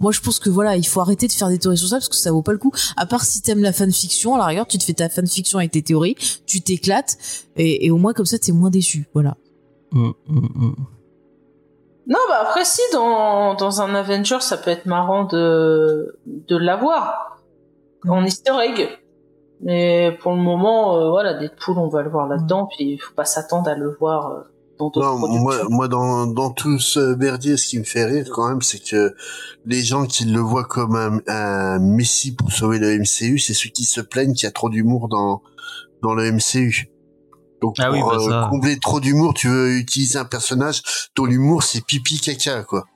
moi, je pense que voilà, il faut arrêter de faire des théories sur ça parce que ça vaut pas le coup. À part si t'aimes la fanfiction, à la rigueur, tu te fais ta fanfiction avec tes théories, tu t'éclates et, et au moins comme ça, t'es moins déçu. Voilà.
Mm, mm, mm.
Non, bah après, si, dans, dans un Avenger, ça peut être marrant de, de l'avoir. En easter egg. Mais pour le moment, euh, voilà, Deadpool, on va le voir là-dedans, puis il faut pas s'attendre à le voir euh, dans d'autres
Non, moi, moi dans, dans tout ce merdier, ce qui me fait rire quand même, c'est que les gens qui le voient comme un, un messie pour sauver le MCU, c'est ceux qui se plaignent qu'il y a trop d'humour dans, dans le MCU. Donc
Ah oui,
pour
bah
euh,
ça.
combler trop d'humour, tu veux utiliser un personnage dont l'humour c'est pipi caca quoi.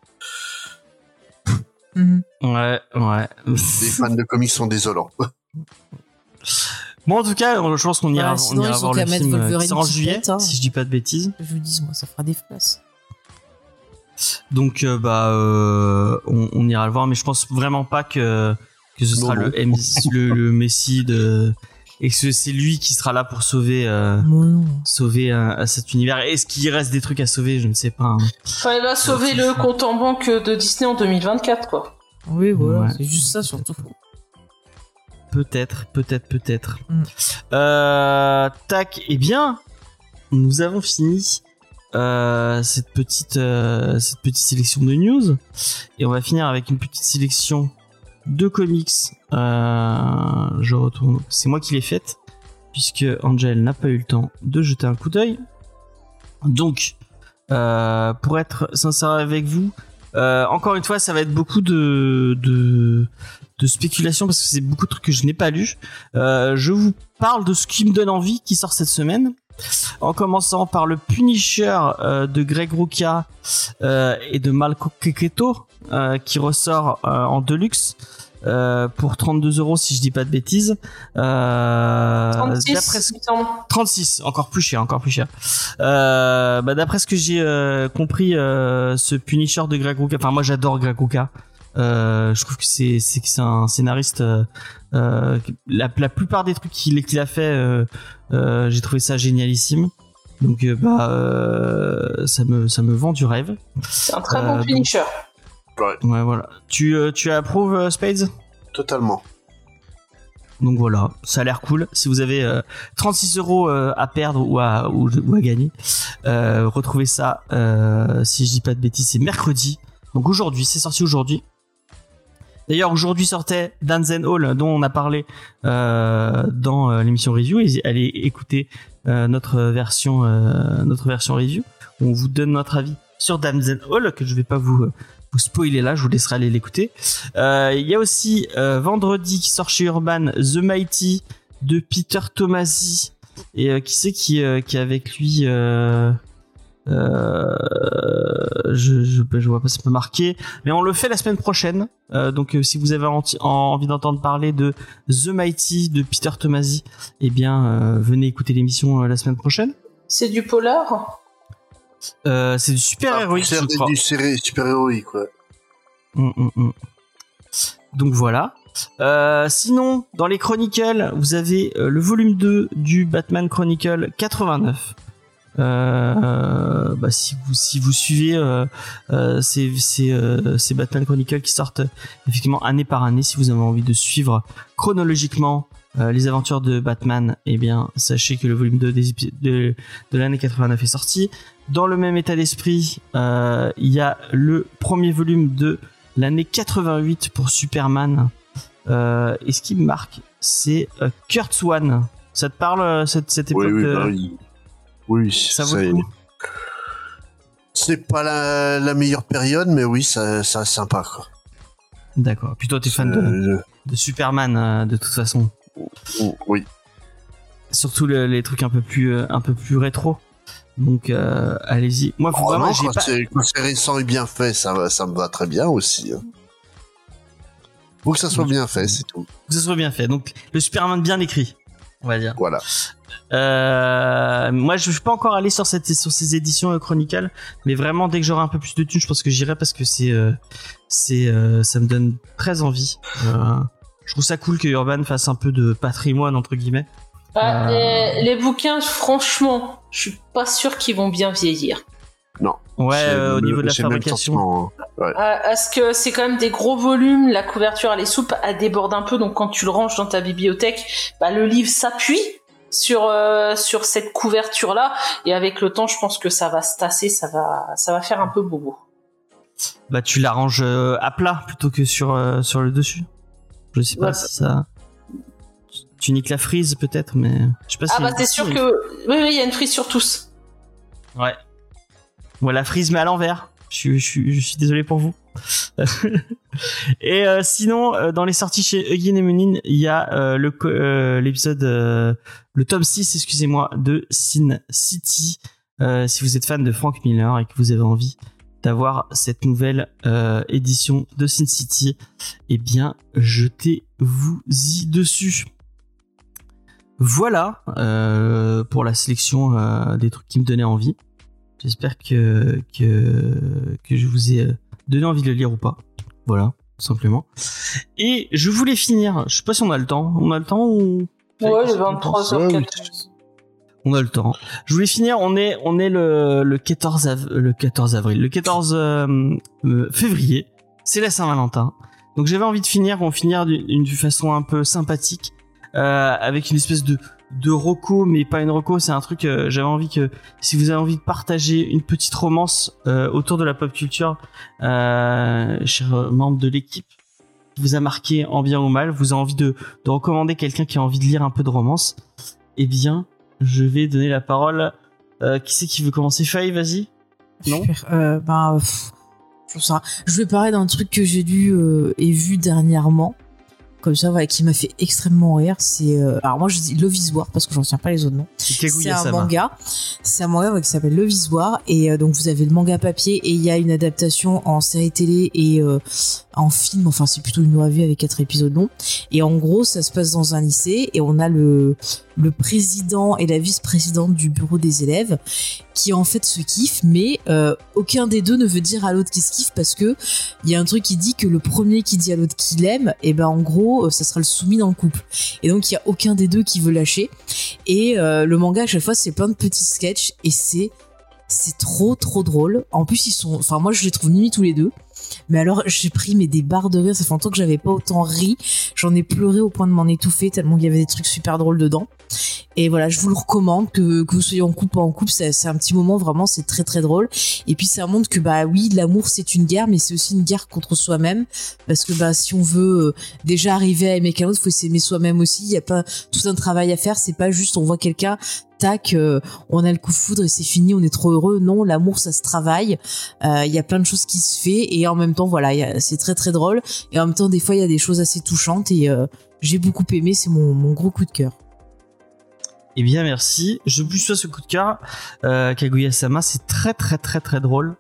Ouais, ouais.
Les fans de comics sont désolants. <laughs>
Bon, en tout cas, je pense qu'on ira, on ira voir le
mettre
film euh, en juillet,
hein.
si je dis pas de bêtises.
Je vous dis, moi, ça fera des places.
Donc, euh, bah, euh, on, on ira le voir, mais je pense vraiment pas que que ce sera le, le le <laughs> Messi de et que c'est lui qui sera là pour sauver euh, sauver euh, cet univers. Est-ce qu'il reste des trucs à sauver? Je ne sais pas. hein.
Enfin, il va sauver le compte en banque de Disney en 2024, quoi.
Oui, voilà,
Ouais.
c'est juste ça surtout.
Peut-être, peut-être, peut-être.
Mm.
Euh, tac. Eh bien, nous avons fini euh, cette petite euh, cette petite sélection de news et on va finir avec une petite sélection de comics. Je retourne. C'est moi qui l'ai faite puisque Angel n'a pas eu le temps de jeter un coup d'œil. Donc, pour être sincère avec vous, euh, encore une fois, ça va être beaucoup de de de spéculation parce que c'est beaucoup de trucs que je n'ai pas lus. Euh, je vous parle de ce qui me donne envie qui sort cette semaine. En commençant par le Punisher euh, de Greg Rucka et de Malco Keketo qui ressort en deluxe euh, pour 32 euros si je dis pas de bêtises. Euh,
36,
d'après ce-
il me semble.
36, encore plus cher, encore plus cher. Euh, bah, d'après ce que j'ai euh, compris, euh, ce Punisher de Greg Rucka, enfin moi j'adore Greg Rucka. Euh, je trouve que c'est c'est que c'est un scénariste. euh, euh, la, la plupart des trucs qu'il qu'il a fait, euh, euh, j'ai trouvé ça génialissime. Donc euh, bah euh, ça me ça me vend du rêve.
C'est un très
Euh,
bon
donc- Ouais voilà. Tu euh, tu approuves euh, Spades?
Totalement.
Donc voilà, ça a l'air cool. Si vous avez euh, 36 euros euh, à perdre ou à, ou, ou à gagner, retrouvez ça, si je dis pas de bêtises, c'est mercredi. Donc aujourd'hui, c'est sorti aujourd'hui. D'ailleurs, aujourd'hui sortait Danzen Hall, dont on a parlé dans l'émission review. Et allez écouter notre version, notre version review. On vous donne notre avis sur Danzen Hall, que je vais pas vous vous spoiler là, je vous laisserai aller l'écouter. Euh, Il y a aussi euh, vendredi qui sort chez Urban The Mighty de Peter Tomasi. Et euh, qui c'est qui, qui est avec lui je, je, vois pas ça peut marquer, mais on le fait la semaine prochaine. Donc si vous avez envie d'entendre parler de The Mighty de Peter Tomasi, eh bien venez écouter l'émission la semaine prochaine.
C'est du polar?
Euh, c'est du super héroïque,
C'est du série- super héroïque, ouais.
Mm, mm, mm. Donc voilà. Euh, sinon, dans les Chronicles, vous avez euh, le volume 2 du Batman Chronicle 89. Euh, bah, si vous si vous suivez ces ces, ces Batman Chronicles qui sortent effectivement année par année, si vous avez envie de suivre chronologiquement euh, les aventures de Batman, eh bien sachez que le volume 2 des épi- de, de l'année 89 est sorti. Dans le même état d'esprit, euh, il y a le premier volume de l'année 88 pour Superman. Euh, et ce qui me marque, c'est euh, Kurt Swan. Ça te parle euh, cette, cette époque
Oui, bah oui. Oui,
Ça vaut
c'est-
le coup
C'est pas la, la meilleure période, mais oui, ça, ça sympa, quoi.
D'accord. Puis toi, t'es fan de, de Superman de toute façon.
oui.
Surtout le- les trucs un peu plus, un peu plus rétro. Donc euh, allez-y. Moi, faut
Oh,
vraiment, j'ai pas.
c'est récent et bien fait, ça, ça me va très bien aussi. hein. Faut que ça soit bien fait, c'est tout.
Que ce soit bien fait. Donc le Superman bien écrit, on va dire.
Voilà.
Euh, moi, je suis pas encore allé sur cette sur ces éditions euh, Chronicle, mais vraiment dès que j'aurai un peu plus de thunes, je pense que j'irai parce que c'est euh, c'est ça me donne très envie. Je trouve ça cool que Urban fasse un peu de patrimoine entre guillemets.
Ah,
Euh.
les, les bouquins, franchement, je suis pas sûr qu'ils vont bien vieillir.
Ouais,
C'est
euh, au niveau de la fabrication.
hein.
Ah, Parce que c'est quand même des gros volumes, la couverture elle est souple, elle déborde un peu, donc quand tu le ranges dans ta bibliothèque, bah, le livre s'appuie sur euh, sur cette couverture là, et avec le temps, je pense que ça va se tasser, ça va ça va faire un peu bobo.
Bah tu l'arranges euh, à plat plutôt que sur euh, sur le dessus. Je sais pas
Ouais.
si ça. Tu niques la frise peut-être, mais je sais pas si.
Ah bah c'est sûr que oui oui, il y a une frise sur tous.
Ouais. Moi, la frise, mais à l'envers. Je, suis- je, suis- je suis désolé pour vous. <laughs> et euh, sinon, euh, dans les sorties chez Eugene et Munin, il y a euh, le l'épisode, le tome 6, excusez-moi, de Sin City. Si vous êtes fan de Frank Miller et que vous avez envie d'avoir cette nouvelle édition de Sin City, eh bien, jetez-vous-y dessus. Voilà euh, pour la sélection euh, des trucs qui me donnaient envie. J'espère que, que, que je vous ai euh, donné envie de le lire ou pas. Voilà, tout simplement. Et je voulais finir, je sais pas si on a le temps. On a le temps ou...
Ouais,
Qu'est-ce
les
qu'on pense
23h14.
On a le temps. Je voulais finir, on est, on est le, le 14 av- le 14 avril, le 14 euh, euh, février. C'est la Saint-Valentin. Donc j'avais envie de finir, on finir d'une d'une façon un peu sympathique, avec une espèce de, de roco, mais pas une roco, c'est un truc, euh, j'avais envie que, si vous avez envie de partager une petite romance euh, autour de la pop culture, euh, chers membres de l'équipe, qui vous a marqué en bien ou mal, vous avez envie de, de recommander quelqu'un qui a envie de lire un peu de romance, eh bien, je vais donner la parole. Euh, qui c'est qui veut commencer? Faye, vas-y. Non?
Euh, ben, je ça. Je vais parler d'un truc que j'ai lu euh, et vu dernièrement. Comme ça, voilà, qui m'a fait extrêmement rire. C'est. euh, alors, moi, je dis Love is parce que j'en retiens pas les autres noms. C'est un manga. C'est un manga ouais, qui s'appelle Le Visoir. Et euh, donc, vous avez le manga papier et il y a une adaptation en série télé et euh, en film. Enfin, c'est plutôt une vue avec quatre épisodes longs. Et en gros, ça se passe dans un lycée et on a le, le président et la vice-présidente du bureau des élèves qui en fait se kiffent, mais euh, aucun des deux ne veut dire à l'autre qu'il se kiffe parce que il y a un truc qui dit que le premier qui dit à l'autre qu'il aime, et ben en gros, ça sera le soumis dans le couple. Et donc il y a aucun des deux qui veut lâcher. Et euh, le manga à chaque fois c'est plein de petits sketchs et c'est c'est trop trop drôle. En plus ils sont, enfin moi je les trouve nuits tous les deux. Mais alors j'ai pris mais des barres de rire. Ça fait longtemps que j'avais pas autant ri. J'en ai pleuré au point de m'en étouffer tellement il y avait des trucs super drôles dedans. Et voilà, je vous le recommande que, que vous soyez en couple ou en couple, c'est un petit moment vraiment, c'est très très drôle. Et puis ça montre que bah oui, l'amour c'est une guerre, mais c'est aussi une guerre contre soi-même, parce que bah si on veut euh, déjà arriver à aimer quelqu'un d'autre, faut s'aimer soi-même aussi. Il y a pas tout un travail à faire. C'est pas juste on voit quelqu'un, tac, euh, on a le coup foudre et c'est fini, on est trop heureux. Non, l'amour ça se travaille. Euh, Il y a plein de choses qui se fait et en même temps, voilà, c'est très très drôle. Et en même temps, des fois, il y a des choses assez touchantes et euh, j'ai beaucoup aimé. C'est mon, gros coup de cœur.
Eh bien, merci. Je plus ce coup de cœur. Euh, Kaguya-sama, c'est très très très très drôle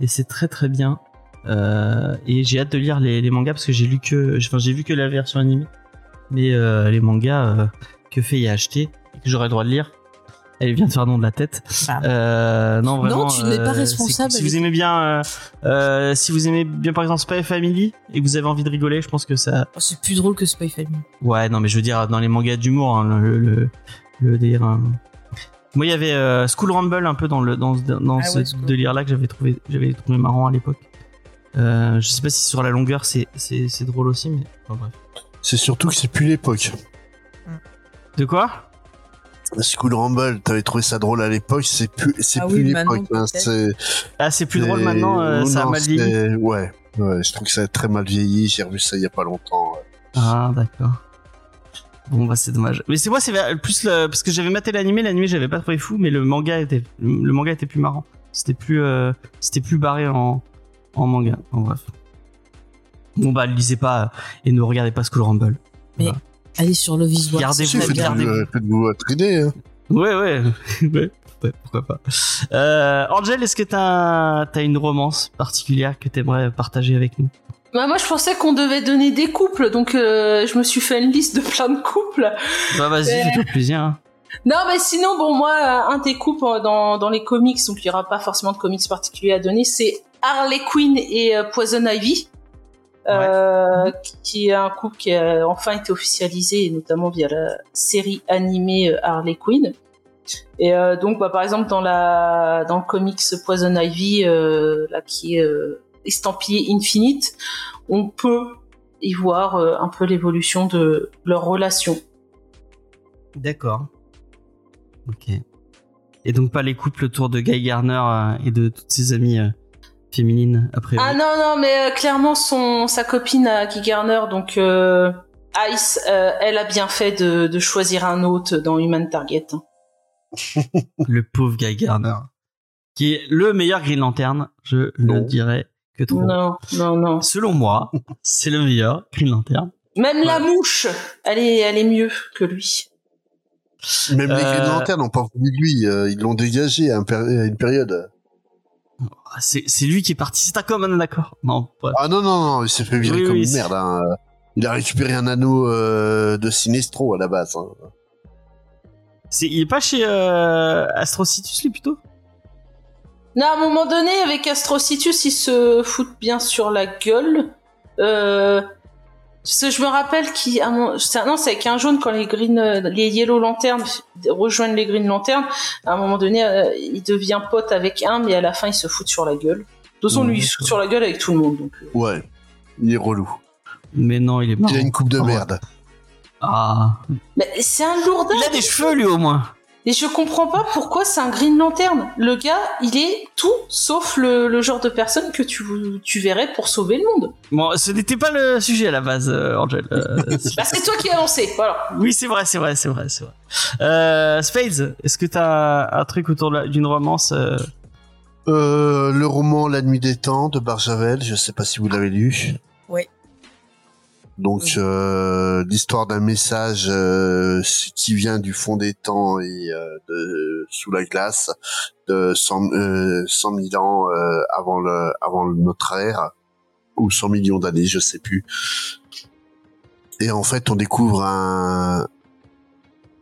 et c'est très très bien. Euh, et j'ai hâte de lire les, mangas parce que j'ai lu que, enfin, j'ai vu que la version animée, mais euh, les mangas euh, que fait y a acheté et que j'aurai le droit de lire. Elle vient de faire nom de la tête.
Ah.
Euh, non, vraiment.
tu n'es pas
euh,
responsable
Si vous aimez bien, euh, euh, si vous aimez bien par exemple Spy Family et que vous avez envie de rigoler, je pense que ça,
Oh, c'est plus drôle que Spy Family.
Ouais, non, mais je veux dire, dans les mangas d'humour, hein, le, le, le délire. hein. Moi, il y avait euh, School Rumble un peu dans, le, dans, ce- dans
Ah
ce
ouais, School.
délire-là que j'avais trouvé, j'avais trouvé marrant à l'époque. Euh, je sais pas si sur la longueur c'est, c'est, c'est drôle aussi, mais enfin, bref.
C'est surtout que c'est plus l'époque.
De quoi?
School Rumble, t'avais trouvé ça drôle à l'époque, c'est plus, c'est
Ah
plus
oui, maintenant,
l'époque. hein, c'est
Ah, c'est plus
c'est-
drôle maintenant, euh,
oh
ça a
non,
mal vieilli.
Ouais, ouais, je trouve que ça a très mal vieilli. J'ai revu ça il y a pas longtemps. ouais.
Ah, d'accord. Bon, bah, c'est dommage. Mais c'est moi, c'est plus le, parce que j'avais maté l'animé, l'animé, j'avais pas trouvé fou, mais le manga était, le manga était plus marrant. C'était plus, euh, c'était plus barré en, en manga. En bref. Bon, bah, lisez pas euh, et ne regardez pas School Rumble.
Allez sur le visuel.
Gardez-vous,
Si, faites-vous
regardez-vous.
euh, faites-vous traîner. hein.
Ouais, ouais, <laughs> ouais, ouais, pourquoi pas. Euh, Angel, est-ce que t'as, t'as une romance particulière que t'aimerais partager avec nous?
Bah, moi, je pensais qu'on devait donner des couples, donc euh, je me suis fait une liste de plein de couples.
Bah, vas-y,
Euh.
fais-toi plaisir. hein.
Non, mais sinon, bon, moi, euh, un des couples dans, dans les comics, donc il n'y aura pas forcément de comics particuliers à donner, c'est Harley Quinn et euh, Poison Ivy, euh, qui est un couple qui a enfin été officialisé, et notamment via la série animée euh, Harley Quinn. Et euh, donc, bah, par exemple, dans la dans le comics Poison Ivy, euh, là, qui est euh, estampillé Infinite, on peut y voir un peu l'évolution de leur relation.
D'accord. Ok. Et donc pas les couples autour de Guy Garner et de toutes ses amies euh, féminines après.
Ah non, non, mais euh, clairement, son, sa copine à Guy Garner, donc euh, Ice, euh, elle a bien fait de, de choisir un hôte dans Human Target. <laughs>
Le pauvre Guy Garner. Qui est le meilleur Green Lantern, je
Non.
le dirais que trop.
Non, non, non.
Selon moi, c'est le meilleur Green Lantern.
Même la mouche, elle est, elle est mieux que lui.
Même les
Euh,
Green Lantern n'ont pas voulu de lui. euh, ils l'ont dégagé à une période.
Ah, C'est lui qui est parti. C'est un commun d'accord. Non, ouais.
Ah non, non, non, il s'est fait virer
Oui,
comme
oui,
une merde. hein. Il a récupéré un anneau euh, de Sinestro à la base. hein.
Il est pas chez euh, Astrocytus lui plutôt?
Non, à un moment donné, avec Astrocytus, ils se foutent bien sur la gueule. Euh, parce que je me rappelle moment- c'est- non, c'est avec un jaune quand les green, euh, les Yellow Lanternes rejoignent les Green Lanternes. À un moment donné, euh, il devient pote avec un, mais à la fin, il se fout sur la gueule. De toute façon, lui, il se fout sur la gueule avec tout le monde. Donc, euh.
Ouais, il est relou.
Mais non, il est.
Il a une coupe de
Oh.
merde.
Ah.
Mais c'est un lourdin.
Il a des cheveux lui au moins.
Et je comprends pas pourquoi c'est un Green Lantern. Le gars, il est tout sauf le, le genre de personne que tu, tu verrais pour sauver le monde.
Bon, ce n'était pas le sujet à la base, euh, Angel. Euh, <laughs> c'est-
Bah, c'est toi qui as lancé, voilà.
oui, c'est vrai, c'est vrai, c'est vrai, c'est vrai. Euh, Spades, est-ce que t'as un truc autour d'une romance euh,
Euh, le roman La Nuit des Temps de Barjavel, je sais pas si vous l'avez lu.
Ouais.
Donc euh, l'histoire d'un message euh, qui vient du fond des temps et euh, de, sous la glace de 100, euh, 100 000 ans euh, avant le avant notre ère ou 100 millions d'années, je sais plus. Et en fait, on découvre un,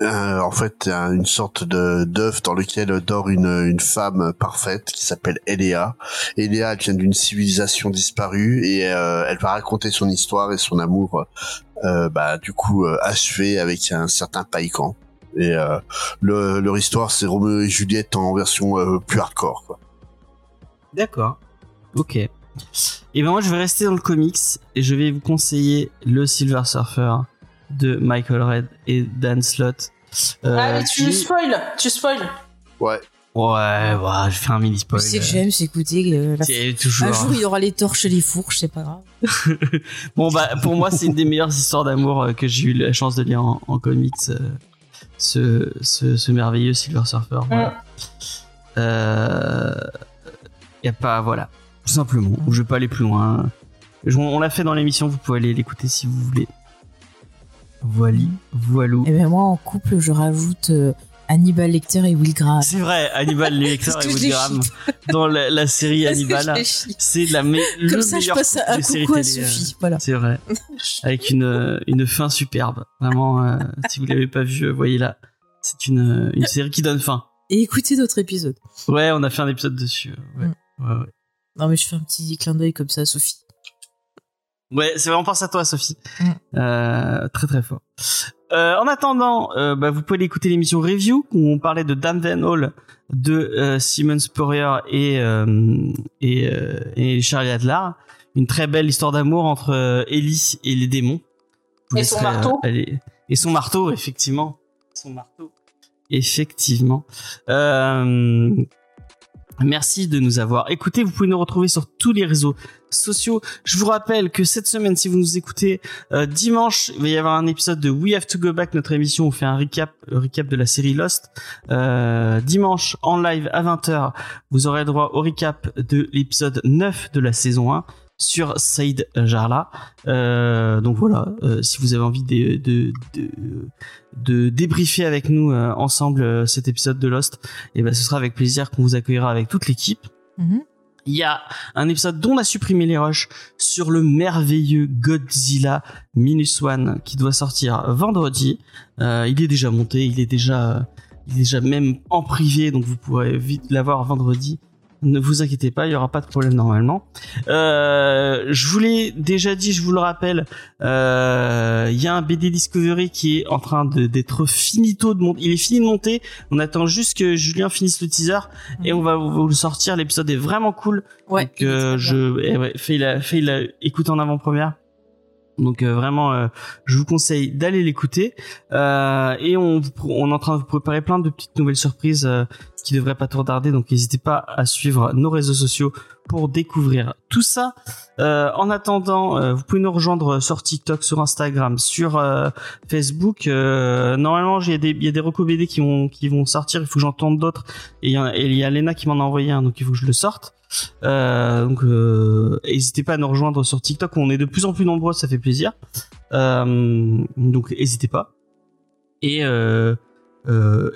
un- en fait un- une sorte de d'œuf dans lequel dort une une femme parfaite qui s'appelle Eléa. Eléa, vient d'une civilisation disparue et euh, elle va raconter son histoire et son amour, euh, bah du coup euh, achevé avec un certain Païkan. Et euh, le, leur histoire, c'est Roméo et Juliette en version euh, plus hardcore.
D'accord. Ok. Et ben moi je vais rester dans le comics et je vais vous conseiller le Silver Surfer de Michael Red et Dan Slott. Euh,
ah, mais tu
qui-
spoil, tu spoil.
Ouais.
Ouais, ouais, je fais un mini spoil.
sais que j'aime, c'est écouter. euh, la-
C'est toujours.
Un jour, il y aura les torches et les fourches, c'est pas grave. <laughs>
Bon bah pour moi c'est une des meilleures histoires d'amour euh, que j'ai eu la chance de lire en, en comics. euh, ce, ce, ce merveilleux Silver Surfer. Voilà. Euh, y a pas voilà. tout simplement. Je vais pas aller plus loin. Je- On l'a fait dans l'émission, vous pouvez aller l'écouter si vous voulez. Voilà, voilou.
Et ben moi, en couple, je rajoute euh, Hannibal Lecter et Will Graham.
C'est vrai, Hannibal <laughs> Lecter et
les
Graham <laughs> dans la, la série Hannibal. C'est la me- le
Comme ça, je passe
séries
coucou à
télé, euh,
Sophie. Voilà.
C'est vrai. <laughs> Avec une, euh, une fin superbe. Vraiment, euh, si vous l'avez pas vu, voyez-la. C'est une, une série qui donne faim.
Et écoutez d'autres épisodes.
Ouais, on a fait un épisode dessus. Ouais,
Mm.
ouais, ouais.
Non, mais je fais un petit clin d'œil comme ça à Sophie.
Ouais, c'est vraiment pense à toi, Sophie.
Mm.
Euh, très très fort. Euh, en attendant, euh, bah, vous pouvez aller écouter l'émission Review où on parlait de Dan Van Hall, de euh, Simon Spurrier et euh, et, euh, et Charlie Adler. Une très belle histoire d'amour entre euh, Ellie et les démons. Vous
Et son marteau.
euh, aller- Et son marteau, effectivement. Son marteau. Effectivement. Euh, Merci de nous avoir écoutés. Vous pouvez nous retrouver sur tous les réseaux sociaux. Je vous rappelle que cette semaine, si vous nous écoutez, euh, dimanche, il va y avoir un épisode de We Have to Go Back, notre émission où on fait un recap, euh, recap de la série Lost. Euh, dimanche, en live à 20h, vous aurez droit au recap de l'épisode 9 de la saison 1 sur Saïd Jarla. Euh, donc voilà, euh, si vous avez envie de, de, de, de débriefer avec nous euh, ensemble euh, cet épisode de Lost, et ben ce sera avec plaisir qu'on vous accueillera avec toute l'équipe.
Mhm.
Il y a un épisode dont on a supprimé les rushs sur le merveilleux Godzilla Minus One qui doit sortir vendredi. Euh, il est déjà monté, il est déjà, il est déjà même en privé, donc vous pourrez vite l'avoir vendredi. Ne vous inquiétez pas, il y aura pas de problème normalement. Euh, je vous l'ai déjà dit, je vous le rappelle, euh, il y a un BD Discovery qui est en train d'être finito de monter. Il est fini de monter. On attend juste que Julien finisse le teaser et on va vous vous le sortir. L'épisode est vraiment cool.
Ouais.
Donc, euh, je eh ouais, fais la fais la écoute en avant-première. Donc euh, vraiment, euh, je vous conseille d'aller l'écouter. Euh, et on, est en train de vous préparer plein de petites nouvelles surprises qui devraient pas trop tarder. Donc n'hésitez pas à suivre nos réseaux sociaux pour découvrir tout ça. En attendant, vous pouvez nous rejoindre sur TikTok, sur Instagram, sur Facebook. Normalement, il y a des recos BD qui vont sortir. Il faut que j'en tourne d'autres. Et il y, y a Lena qui m'en a envoyé un, donc il faut que je le sorte. Euh, donc, euh, n'hésitez pas à nous rejoindre sur TikTok. On est de plus en plus nombreux, ça fait plaisir. Euh, donc, n'hésitez pas. Et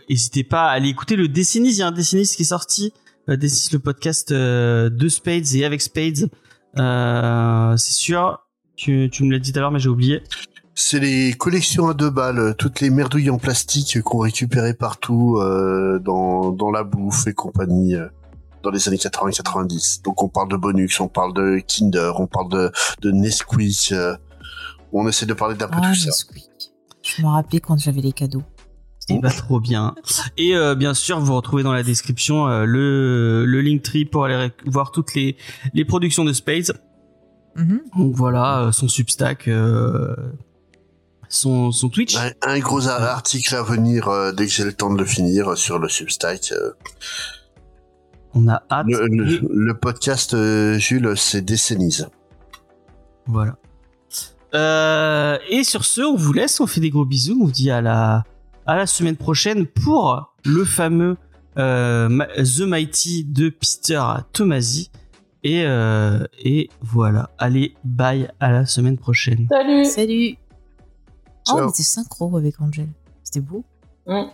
n'hésitez pas à aller écouter le Dessinis. Il y a un Dessinis qui est sorti. Dessinis, le podcast de Spades et avec Spades. C'est sûr. Tu, tu me l'as dit tout à l'heure, mais j'ai oublié.
C'est les collections à deux balles, toutes les merdouilles en plastique qu'on récupérait partout dans, dans la bouffe et compagnie dans les années 80-90. Donc on parle de Bonux, on parle de Kinder, on parle de, de Nesquik. euh, on essaie de parler d'un peu
Ah,
tout ça.
Nesquik. Je me rappelais quand j'avais les cadeaux.
Il va trop bien. Et euh, bien sûr, vous retrouvez dans la description euh, le, le Linktree pour aller voir toutes les, les productions de Spades.
Mhm.
Donc voilà, euh, son Substack, euh, son, son Twitch.
Un, un gros article à venir euh, dès que j'ai le temps de le finir sur le Substack.
On a hâte.
Le, le-
Et-
le podcast, euh, Jules, c'est Décennies.
Voilà. Euh, et sur ce, on vous laisse, on fait des gros bisous, on vous dit à la, à la semaine prochaine pour le fameux euh, The Mighty de Peter Tomasi. Et, euh, et voilà. Allez, bye, à la semaine prochaine.
Salut
Salut. Oh, on était synchro avec Angel. C'était beau.
Mm.